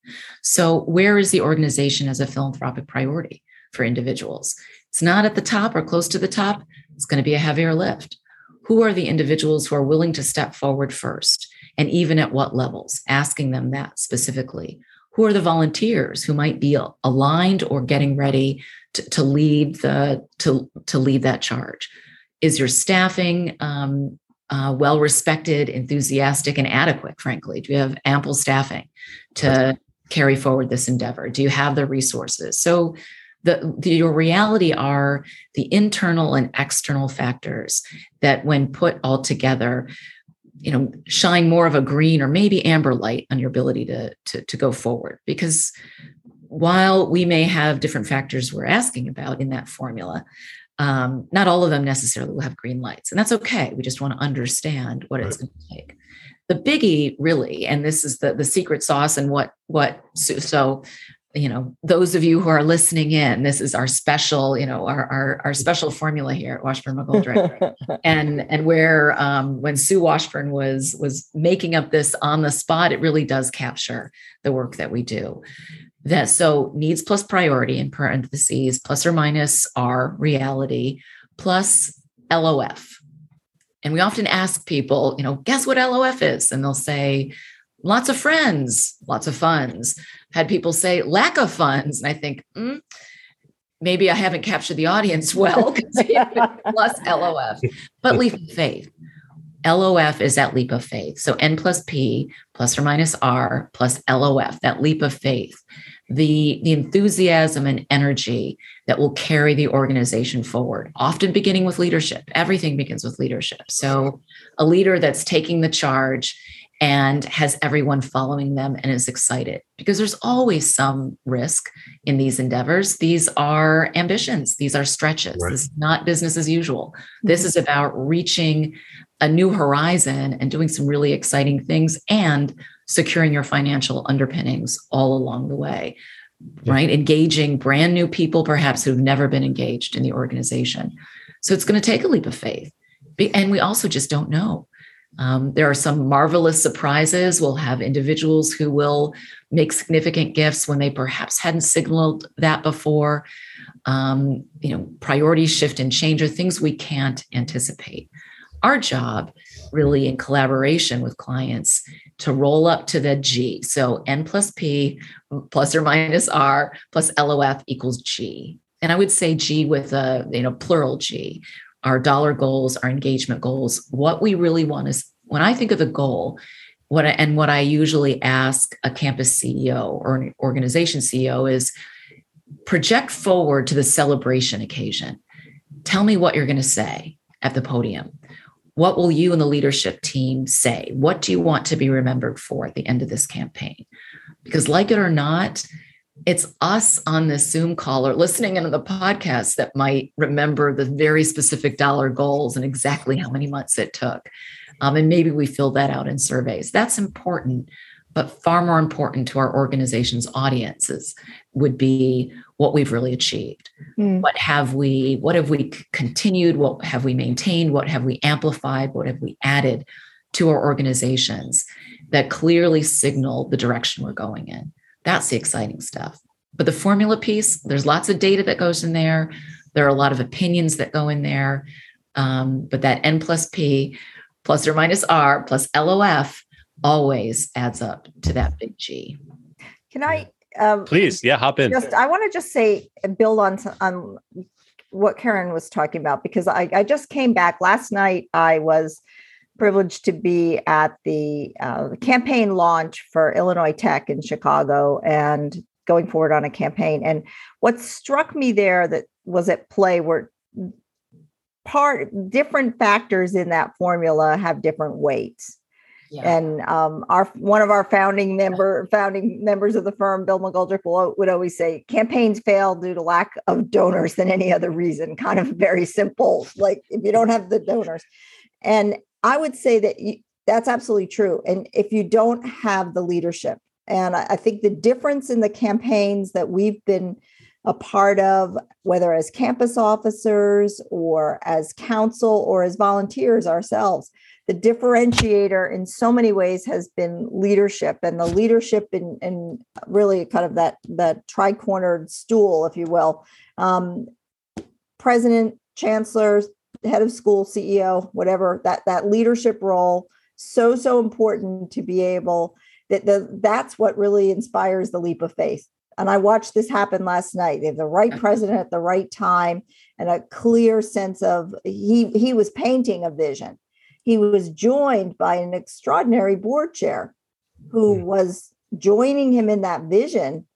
So, where is the organization as a philanthropic priority for individuals? It's not at the top or close to the top, it's going to be a heavier lift. Who are the individuals who are willing to step forward first? And even at what levels? Asking them that specifically. Who are the volunteers who might be aligned or getting ready to, to lead the to, to lead that charge? is your staffing um, uh, well respected, enthusiastic, and adequate? Frankly, do you have ample staffing to carry forward this endeavor? Do you have the resources? So, the, the, your reality are the internal and external factors that, when put all together, you know, shine more of a green or maybe amber light on your ability to to, to go forward. Because while we may have different factors we're asking about in that formula, um, not all of them necessarily will have green lights, and that's okay. We just want to understand what right. it's going to take. The biggie, really, and this is the the secret sauce, and what what so, so you know those of you who are listening in this is our special you know our our, our special formula here at washburn mcgoldrick and and where um, when sue washburn was was making up this on the spot it really does capture the work that we do that so needs plus priority in parentheses plus or minus our reality plus LOF. And we often ask people, you know, guess what LOF is? And they'll say, lots of friends, lots of funds. Had people say lack of funds. And I think, mm, maybe I haven't captured the audience well plus LOF, but leap of faith. LOF is that leap of faith. So N plus P plus or minus R plus LOF, that leap of faith the, the enthusiasm and energy that will carry the organization forward, often beginning with leadership. Everything begins with leadership. So, a leader that's taking the charge and has everyone following them and is excited because there's always some risk in these endeavors. These are ambitions, these are stretches. Right. This is not business as usual. This mm-hmm. is about reaching a new horizon and doing some really exciting things and securing your financial underpinnings all along the way right engaging brand new people perhaps who've never been engaged in the organization so it's going to take a leap of faith and we also just don't know um, there are some marvelous surprises we'll have individuals who will make significant gifts when they perhaps hadn't signaled that before um, you know priorities shift and change are things we can't anticipate our job really in collaboration with clients to roll up to the G. So N plus P plus or minus R plus LOF equals G. And I would say G with a you know plural G. Our dollar goals, our engagement goals. What we really want is when I think of a goal, what I, and what I usually ask a campus CEO or an organization CEO is project forward to the celebration occasion. Tell me what you're going to say at the podium what will you and the leadership team say? What do you want to be remembered for at the end of this campaign? Because, like it or not, it's us on this Zoom call or listening into the podcast that might remember the very specific dollar goals and exactly how many months it took. Um, and maybe we fill that out in surveys. That's important, but far more important to our organization's audiences would be what we've really achieved. Mm. What have we, what have we continued? What have we maintained? What have we amplified? What have we added to our organizations that clearly signal the direction we're going in? That's the exciting stuff. But the formula piece, there's lots of data that goes in there. There are a lot of opinions that go in there. Um, but that N plus P plus or minus R plus LOF always adds up to that big G. Can I um, please? Yeah, hop in. Just I want to just say build on on what Karin was talking about because I, I just came back last night. I was privileged to be at the uh, campaign launch for Illinois Tech in Chicago and going forward on a campaign. And what struck me there that was at play were part different factors in that formula have different weights. Yeah. And um, our one of our founding member founding members of the firm, Bill McGoldrick, will, would always say campaigns fail due to lack of donors than any other reason. Kind of very simple. Like if you don't have the donors, and I would say that you, that's absolutely true. And if you don't have the leadership, and I, I think the difference in the campaigns that we've been a part of, whether as campus officers or as council or as volunteers ourselves, the differentiator in so many ways has been leadership and the leadership in, in really kind of that that tri-cornered stool if you will um, president chancellor head of school ceo whatever that that leadership role so so important to be able that the, that's what really inspires the leap of faith. And i watched this happen last night. They have the right president at the right time and a clear sense of he he was painting a vision. He was joined by an extraordinary board chair who mm. was joining him in that vision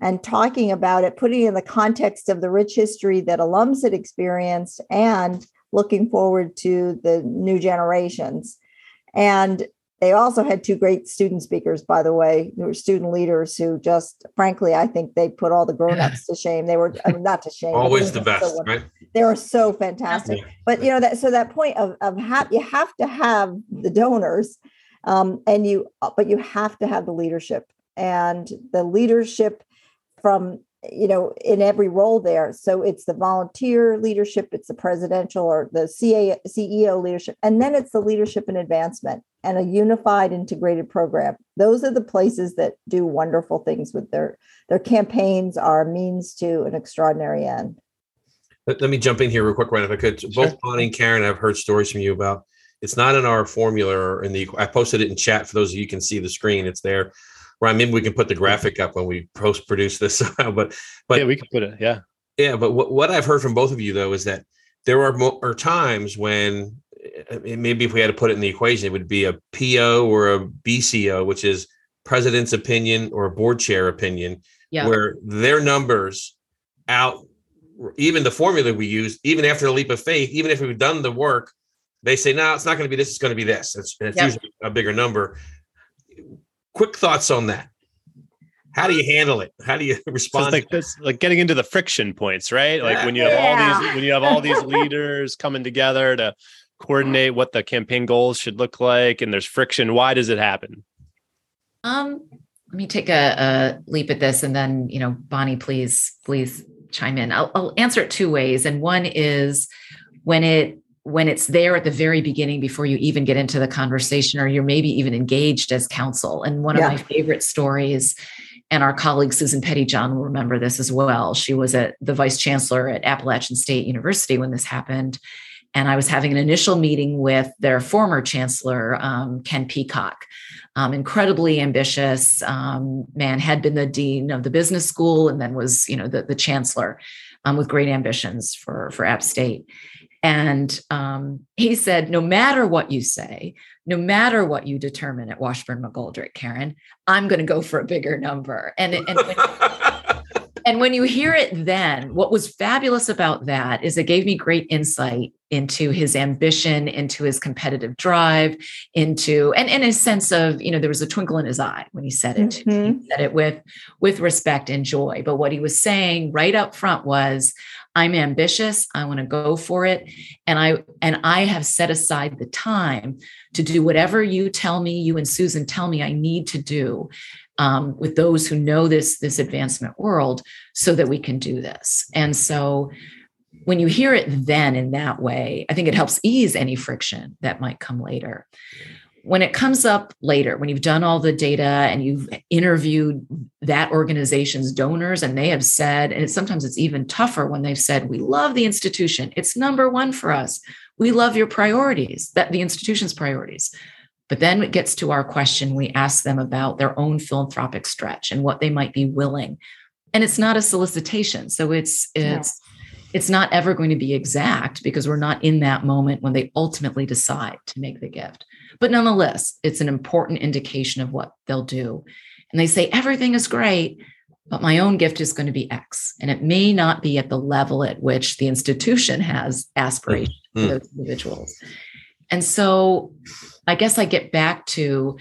and talking about it, putting it in the context of the rich history that alums had experienced and looking forward to the new generations. And they also had two great student speakers, by the way, who were student leaders who just, frankly, I think they put all the grown-ups to shame. They were I mean, not to shame. Always the best, so right? They were so fantastic. Yeah. But you know that so that point of of have you have to have the donors, um, and you but you have to have the leadership and the leadership from you know in every role there. So it's the volunteer leadership it's the presidential or the CA, ceo leadership and then it's the leadership and advancement and a unified integrated program. Those are the places that do wonderful things with their their campaigns are a means to an extraordinary end. Let, let me jump in here real quick right if i could. Sure. both bonnie and karin i've heard stories from you about it's not in our formula or in the i posted it in chat for those of you can see the screen it's there Ryan, maybe we can put the graphic up when we post produce this. but but yeah, we can put it. Yeah, yeah. But what, what I've heard from both of you though is that there are, mo- are times when eh, maybe if we had to put it in the equation, it would be a PO or a BCO, which is president's opinion or a board chair opinion, yeah. where their numbers out even the formula we use, even after the leap of faith, even if we've done the work, they say, no, it's not going to be this, it's going to be this. It's, it's yep. usually a bigger number quick thoughts on that. How do you handle it? How do you respond so like this like getting into the friction points right? Like when you have yeah. all these when you have all these leaders coming together to coordinate what the campaign goals should look like and there's friction why does it happen? Um let me take a, a leap at this and then you know bonnie please please chime in. I'll, I'll answer it two ways. And one is when it when it's there at the very beginning before you even get into the conversation or you're maybe even engaged as counsel. And one of my favorite stories and our colleague susan pettyjohn will remember this as well. She was at the vice chancellor at appalachian state university when this happened. And i was having an initial meeting with their former chancellor um, ken peacock. Um, incredibly ambitious um, man had been the dean of the business school and then was you know the, the chancellor um, with great ambitions for for app state and um, he said, no matter what you say, no matter what you determine at Washburn McGoldrick, Karin, I'm going to go for a bigger number. And, and when, and when you hear it then, what was fabulous about that is it gave me great insight into his ambition, into his competitive drive, into and, and a sense of, you know, there was a twinkle in his eye when he said it. Mm-hmm. He said it with with respect and joy. But what he was saying right up front was, I'm ambitious, I want to go for it, and I and I have set aside the time to do whatever you tell me, you and Susan tell me I need to do um, with those who know this this advancement world, so that we can do this. And so, when you hear it then in that way, I think it helps ease any friction that might come later when it comes up later, when you've done all the data and you've interviewed that organization's donors, and they have said, and it's, sometimes it's even tougher when they've said, We love the institution, it's number one for us. We love your priorities, that the institution's priorities. But then it gets to our question. We ask them about their own philanthropic stretch and what they might be willing. And it's not a solicitation. So it's, it's, it's not ever going to be exact because we're not in that moment when they ultimately decide to make the gift. But nonetheless, it's an important indication of what they'll do. And they say, everything is great, but my own gift is going to be X. And it may not be at the level at which the institution has aspiration mm-hmm. for those individuals. And so I guess I get back to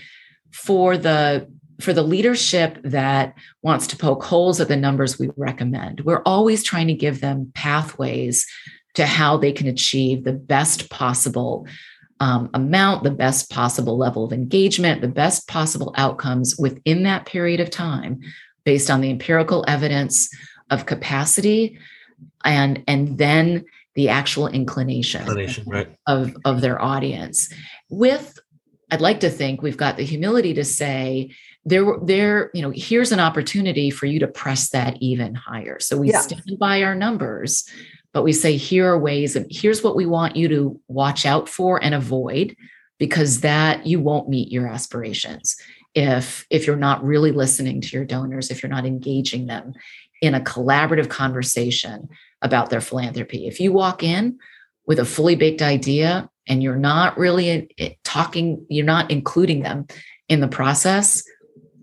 for the for the leadership that wants to poke holes at the numbers we recommend, we're always trying to give them pathways to how they can achieve the best possible um, amount, the best possible level of engagement, the best possible outcomes within that period of time based on the empirical evidence of capacity and and then the actual inclination, inclination right. of, of their audience with i'd like to think we've got the humility to say there there you know here's an opportunity for you to press that even higher so we yeah. stand by our numbers but we say here are ways and here's what we want you to watch out for and avoid because that you won't meet your aspirations if if you're not really listening to your donors if you're not engaging them in a collaborative conversation about their philanthropy. If you walk in with a fully baked idea and you're not really eh, eh, talking you're not including them in the process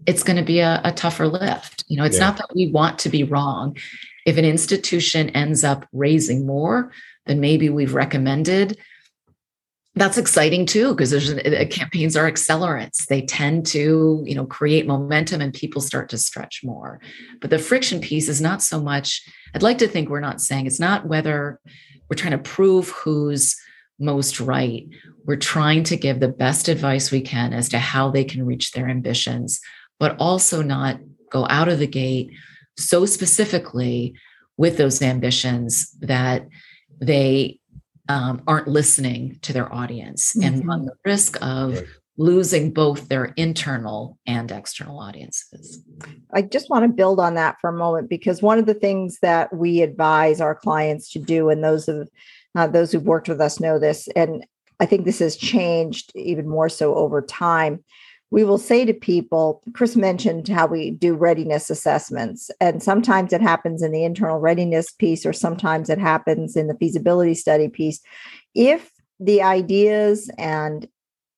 it's going to be a, a, tougher lift. You know it's yeah. not that we want to be wrong if an institution ends up raising more than maybe we've recommended, that's exciting too because there's uh, campaigns are accelerants. They tend to you know create momentum and people start to stretch more. But the friction piece is not so much i'd like to think we're not saying it's not whether we're trying to prove who's most right. We're trying to give the best advice we can as to how they can reach their ambitions but also not go out of the gate so specifically with those ambitions that they um, aren't listening to their audience mm-hmm. and run the risk of right. losing both their internal and external audiences. I just want to build on that for a moment because one of the things that we advise our clients to do, and those of uh, those who've worked with us know this, and I think this has changed even more so over time, we will say to people, Chris mentioned how we do readiness assessments, and sometimes it happens in the internal readiness piece, or sometimes it happens in the feasibility study piece. If the ideas and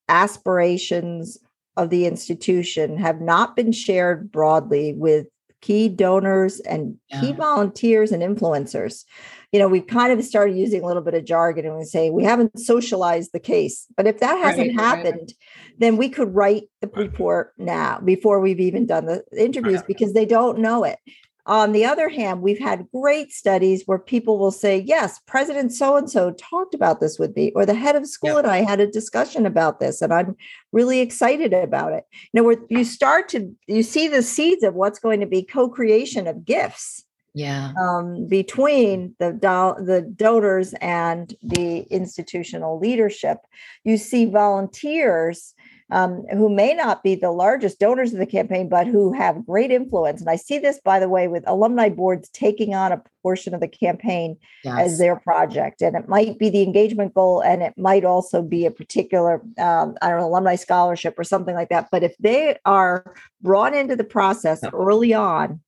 aspirations of the institution have not been shared broadly with key donors and yeah. key volunteers and influencers, you know, we've kind of started using a little bit of jargon and we say we haven't socialized the case. But if that hasn't right, happened, right. then we could write the report now before we've even done the interviews because they don't know it. On the other hand, we've had great studies where people will say, Yes, President so and so talked about this with me, or the head of school and I had a discussion about this, and I'm really excited about it. You know, where you start to you see the seeds of what's going to be co-creation of gifts yeah. um, between the do- the donors and the institutional leadership. You see volunteers um, who may not be the largest donors of the campaign but who have great influence. And i see this by the way with alumni boards taking on a portion of the campaign yes. as their project. And it might be the engagement goal and it might also be a particular um, i don't know alumni scholarship or something like that. But if they are brought into the process early on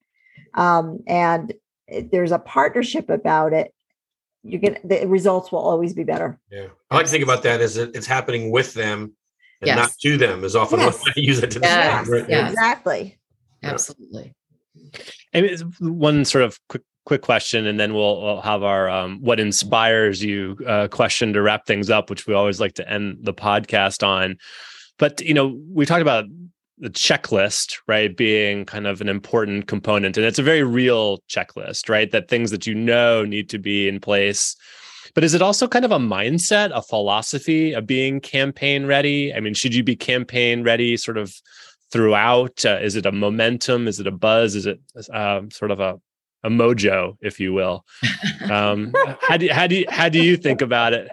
um, and there's a partnership about it you get the results will always be better. Yeah. I like to think about that as it's happening with them and yes. not to them is often yes. I use it to yes. Right? yes. exactly absolutely and one sort of quick quick question and then we'll, we'll have our um, what inspires you uh, question to wrap things up which we always like to end the podcast on but you know we talked about the checklist, right, being kind of an important component. And it's a very real checklist, right? That things that you know need to be in place. But is it also kind of a mindset, a philosophy of being campaign ready? I mean, should you be campaign ready sort of throughout? Uh, is it a momentum? Is it a buzz? Is it uh, sort of a, a mojo, if you will? Um, how do you, how do you, how do you think about it?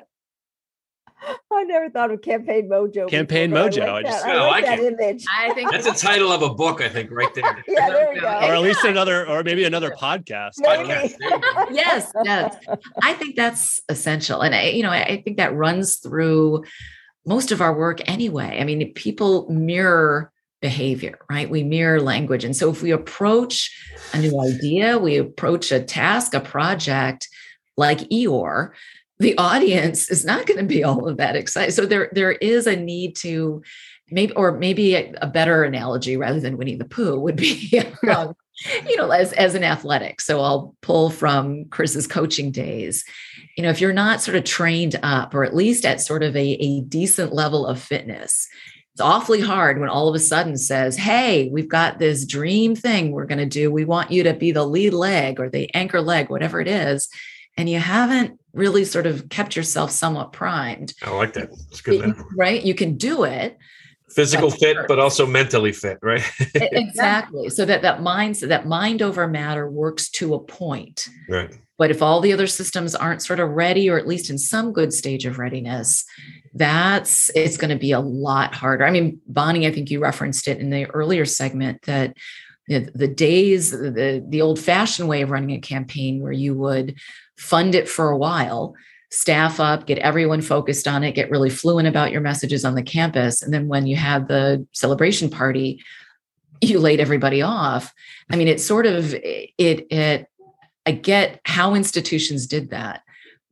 I never thought of campaign mojo. Campaign before, mojo. I, I just I like that image. I think that's the title of a book. I think right there. yeah, there you go. Or at least another, or maybe another podcast. podcast. yes, yes. I think that's essential, and I, you know, I think that runs through most of our work anyway. I mean, people mirror behavior, right? We mirror language. And so if we approach a new idea, we approach a task, a project like Eeyore, the audience is not going to be all of that excited. So there, there is a need to maybe, or maybe a, a better analogy rather than Winnie the Pooh would be, um, you know, as, as an athletic. So I'll pull from Chris's coaching days. You know, if you're not sort of trained up, or at least at sort of a, a decent level of fitness, it's awfully hard when all of a sudden says, Hey, we've got this dream thing we're going to do. We want you to be the lead leg or the anchor leg, whatever it is. And you haven't really sort of kept yourself somewhat primed. I like that. It's good. It, right. You can do it. Physical fit, but also mentally fit, right? exactly. So that that mind, that mind over matter works to a point. Right. But if all the other systems aren't sort of ready, or at least in some good stage of readiness, that's it's going to be a lot harder. I mean, Bonnie, I think you referenced it in the earlier segment that the, the days, the the old fashioned way of running a campaign where you would fund it for a while, staff up, get everyone focused on it, get really fluent about your messages on the campus, and then when you had the celebration party, you laid everybody off. I mean, it's sort of it it. I get how institutions did that,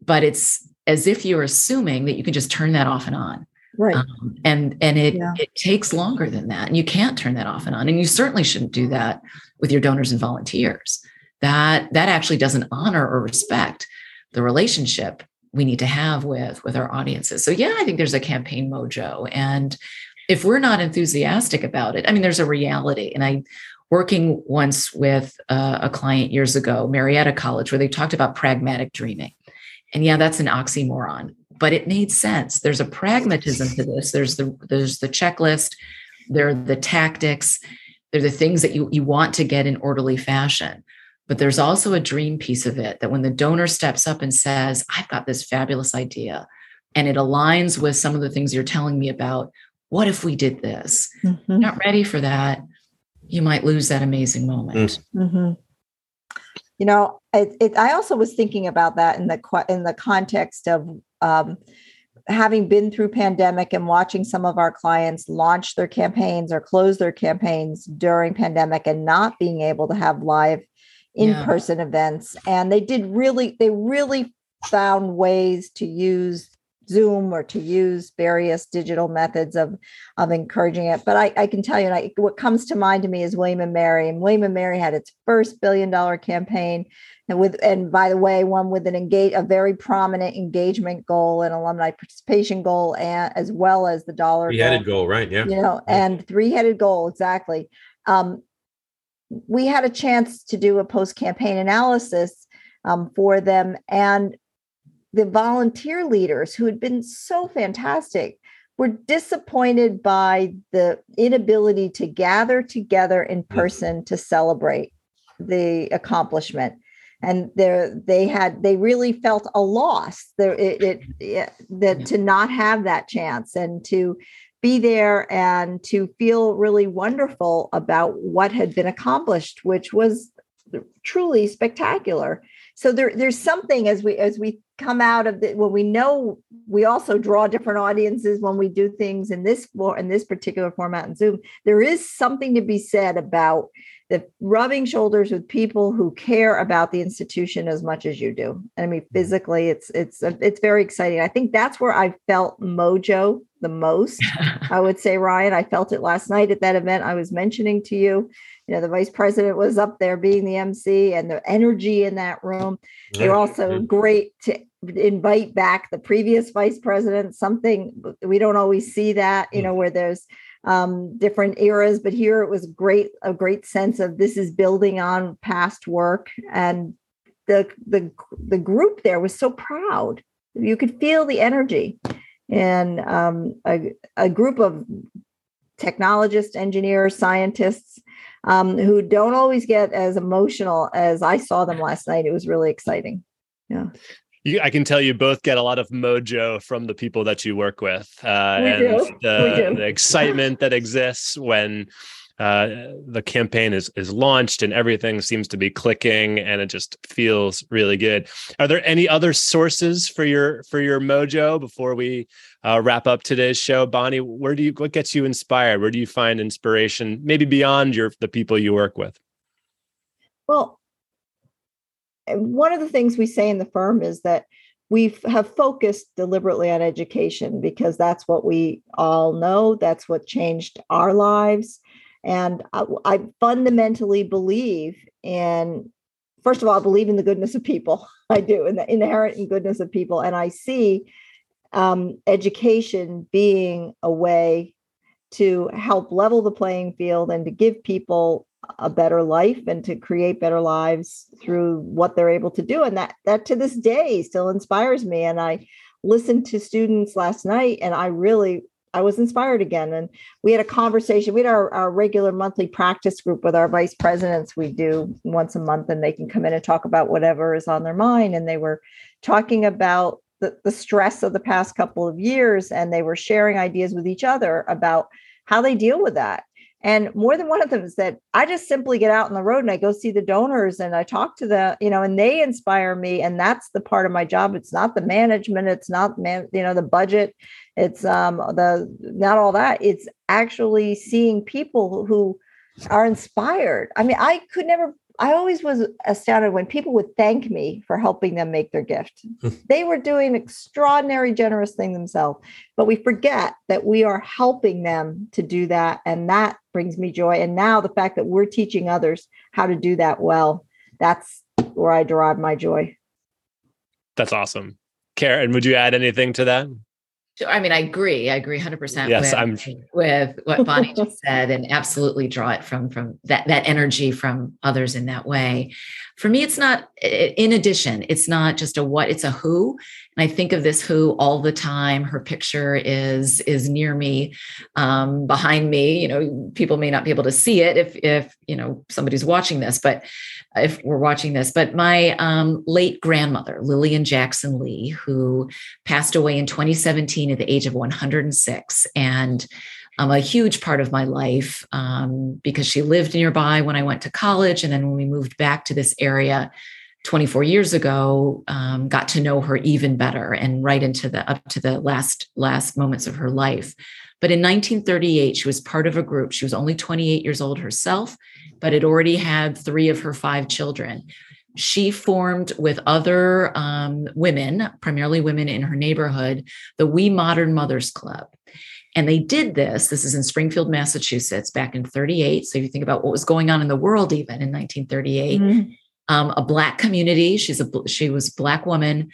but it's as if you're assuming that you can just turn that off and on right. Um, and and it yeah. it takes longer than that and you can't turn that off and on and you certainly shouldn't do that with your donors and volunteers. That that actually doesn't honor or respect the relationship we need to have with with our audiences. So yeah i think there's a campaign mojo and if we're not enthusiastic about it i mean there's a reality and i working once with uh, a client years ago marietta college where they talked about pragmatic dreaming and yeah, that's an oxymoron, but it made sense. There's a pragmatism to this. There's the there's the checklist, there are the tactics, they're the things that you, you want to get in orderly fashion. But there's also a dream piece of it that when the donor steps up and says, I've got this fabulous idea, and it aligns with some of the things you're telling me about, what if we did this? Mm-hmm. Not ready for that. You might lose that amazing moment. Mm-hmm you know it, it, i also was thinking about that in the in the context of um, having been through pandemic and watching some of our clients launch their campaigns or close their campaigns during pandemic and not being able to have live in-person yeah. events and they did really they really found ways to use Zoom or to use various digital methods of of encouraging it. But I, I can tell you, I, what comes to mind to me is William and Mary, and William and Mary had its first billion dollar campaign, and with and by the way, one with an engage a very prominent engagement goal and alumni participation goal, and as well as the dollar three headed goal. goal, right? Yeah, you know, and three headed goal exactly. Um, we had a chance to do a post campaign analysis um, for them, and the volunteer leaders who had been so fantastic were disappointed by the inability to gather together in mm-hmm. person to celebrate the accomplishment and there they had they really felt a loss. There it, it, it that to not have that chance and to be there and to feel really wonderful about what had been accomplished which was truly spectacular. So there, there's something as we as we come out of the when we know we also draw different audiences when we do things in this in this particular format in zoom. There is something to be said about the rubbing shoulders with people who care about the institution as much as you do. I mean mm-hmm. physically it's it's it's very exciting. I think that's where i felt mojo the most i would say ryan. I felt it last night at that event i was mentioning to you. You know the vice president was up there being the mc and the energy in that room. They were also great to invite back the previous vice president something we don't always see that you mm. know where there's um, different eras but here it was great a great sense of this is building on past work and the the the group there was so proud you could feel the energy and um, a, a group of technologists engineers scientists um, who don't always get as emotional as I saw them last night. It was really exciting. Yeah. You, I can tell you both get a lot of mojo from the people that you work with, uh, and the, the, excitement that exists when uh, the campaign is is launched and everything seems to be clicking and it just feels really good. Are there any other sources for your for your mojo before we uh, wrap up today's show? Bonnie, where do you what gets you inspired? Where do you find inspiration? Maybe beyond your the people you work with. Well, one of the things we say in the firm is that we have focused deliberately on education because that's what we all know that's what changed our lives. And I, I, fundamentally believe in first of all i believe in the goodness of people. I do in the inherent goodness of people. And i see um, education being a way to help level the playing field and to give people a better life and to create better lives through what they're able to do. And that that to this day still inspires me. And i listened to students last night and i really i was inspired again. And we had a conversation we had our, our regular monthly practice group with our vice presidents. We do once a month and they can come in and talk about whatever is on their mind. And they were talking about the, the stress of the past couple of years and they were sharing ideas with each other about how they deal with that and more than one of them said, I just simply get out on the road and I go see the donors and I talk to them, you know, and they inspire me. And that's the part of my job. It's not the management, it's not man, you know, the budget, it's um the not all that. It's actually seeing people who are inspired. I mean, I could never I always was astounded when people would thank me for helping them make their gift. Hmm. they were doing extraordinary, generous thing themselves, but we forget that we are helping them to do that, and that brings me joy. And now the fact that we're teaching others how to do that well, that's where I derive my joy. That's awesome, Karin. Would you add anything to that? I mean, I agree. I agree 100% yes, with, I'm... with what Bonnie just said and absolutely draw it from from that that energy from others in that way. For me it's not in addition, it's not just a what, it's a who. And I think of this who all the time. Her picture is is near me, um, behind me. You know, people may not be able to see it if if you know somebody's watching this, but if we're watching this. But my um, late grandmother, Lillian Jackson Lee, who passed away in 2017 at the age of 106, and um, a huge part of my life um, because she lived nearby when I went to college, and then when we moved back to this area 24 years ago um, got to know her even better and right into the up to the last last moments of her life. But in 1938 she was part of a group. She was only 28 years old herself but had already had three of her five children. She formed with other um, women primarily women in her neighborhood the we modern mothers club and they did this this is in springfield massachusetts back in 38 so if you think about what was going on in the world even in 1938 mm-hmm um, a black community. She's a she was black woman.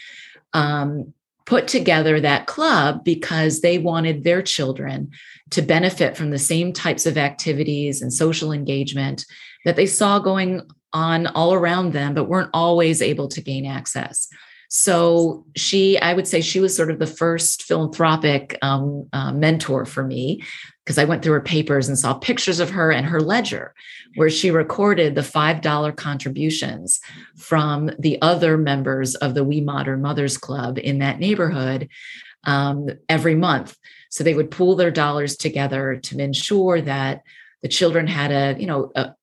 Um, put together that club because they wanted their children to benefit from the same types of activities and social engagement that they saw going on all around them, but weren't always able to gain access. So she, I would say, she was sort of the first philanthropic um, uh, mentor for me because I went through her papers and saw pictures of her and her ledger, where she recorded the $5 contributions from the other members of the We Modern Mothers Club in that neighborhood um, every month. So they would pool their dollars together to ensure that the children had a, you know, a,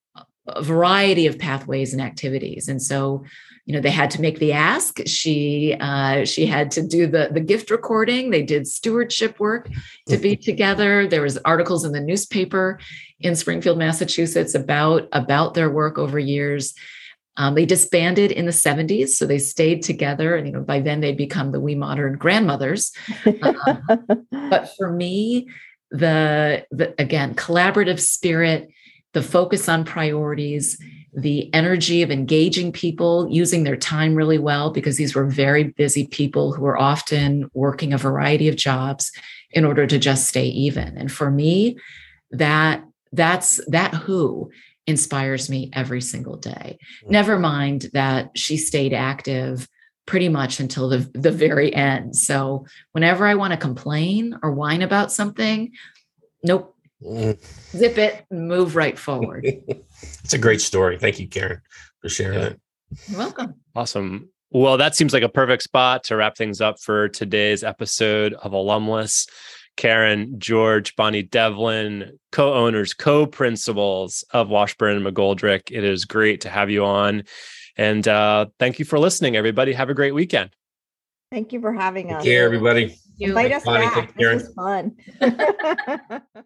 a variety of pathways and activities. And so you know they had to make the ask. She uh, she had to do the the gift recording. They did stewardship work to be together. There was articles in the newspaper in springfield massachusetts about about their work over years. Um, they disbanded in the 70s so they stayed together and you know by then they'd become the we modern grandmothers. Um, but for me the, the again collaborative spirit the focus on priorities the energy of engaging people, using their time really well, because these were very busy people who were often working a variety of jobs in order to just stay even. And for me, that that's that who inspires me every single day. Mm. Never mind that she stayed active pretty much until the, the very end. So whenever I want to complain or whine about something, nope, mm. zip it, move right forward. It's a great story. Thank you, Karin, for sharing yeah. it. You're welcome. Awesome. Well, that seems like a perfect spot to wrap things up for today's episode of Alum-Less. Karin, George, Bonnie Devlin, co owners, co principals of Washburn and McGoldrick. It is great to have you on. And uh, thank you for listening, everybody. Have a great weekend. Thank you for having Take us. care, everybody. You. Invite us Bonnie, back. This was fun.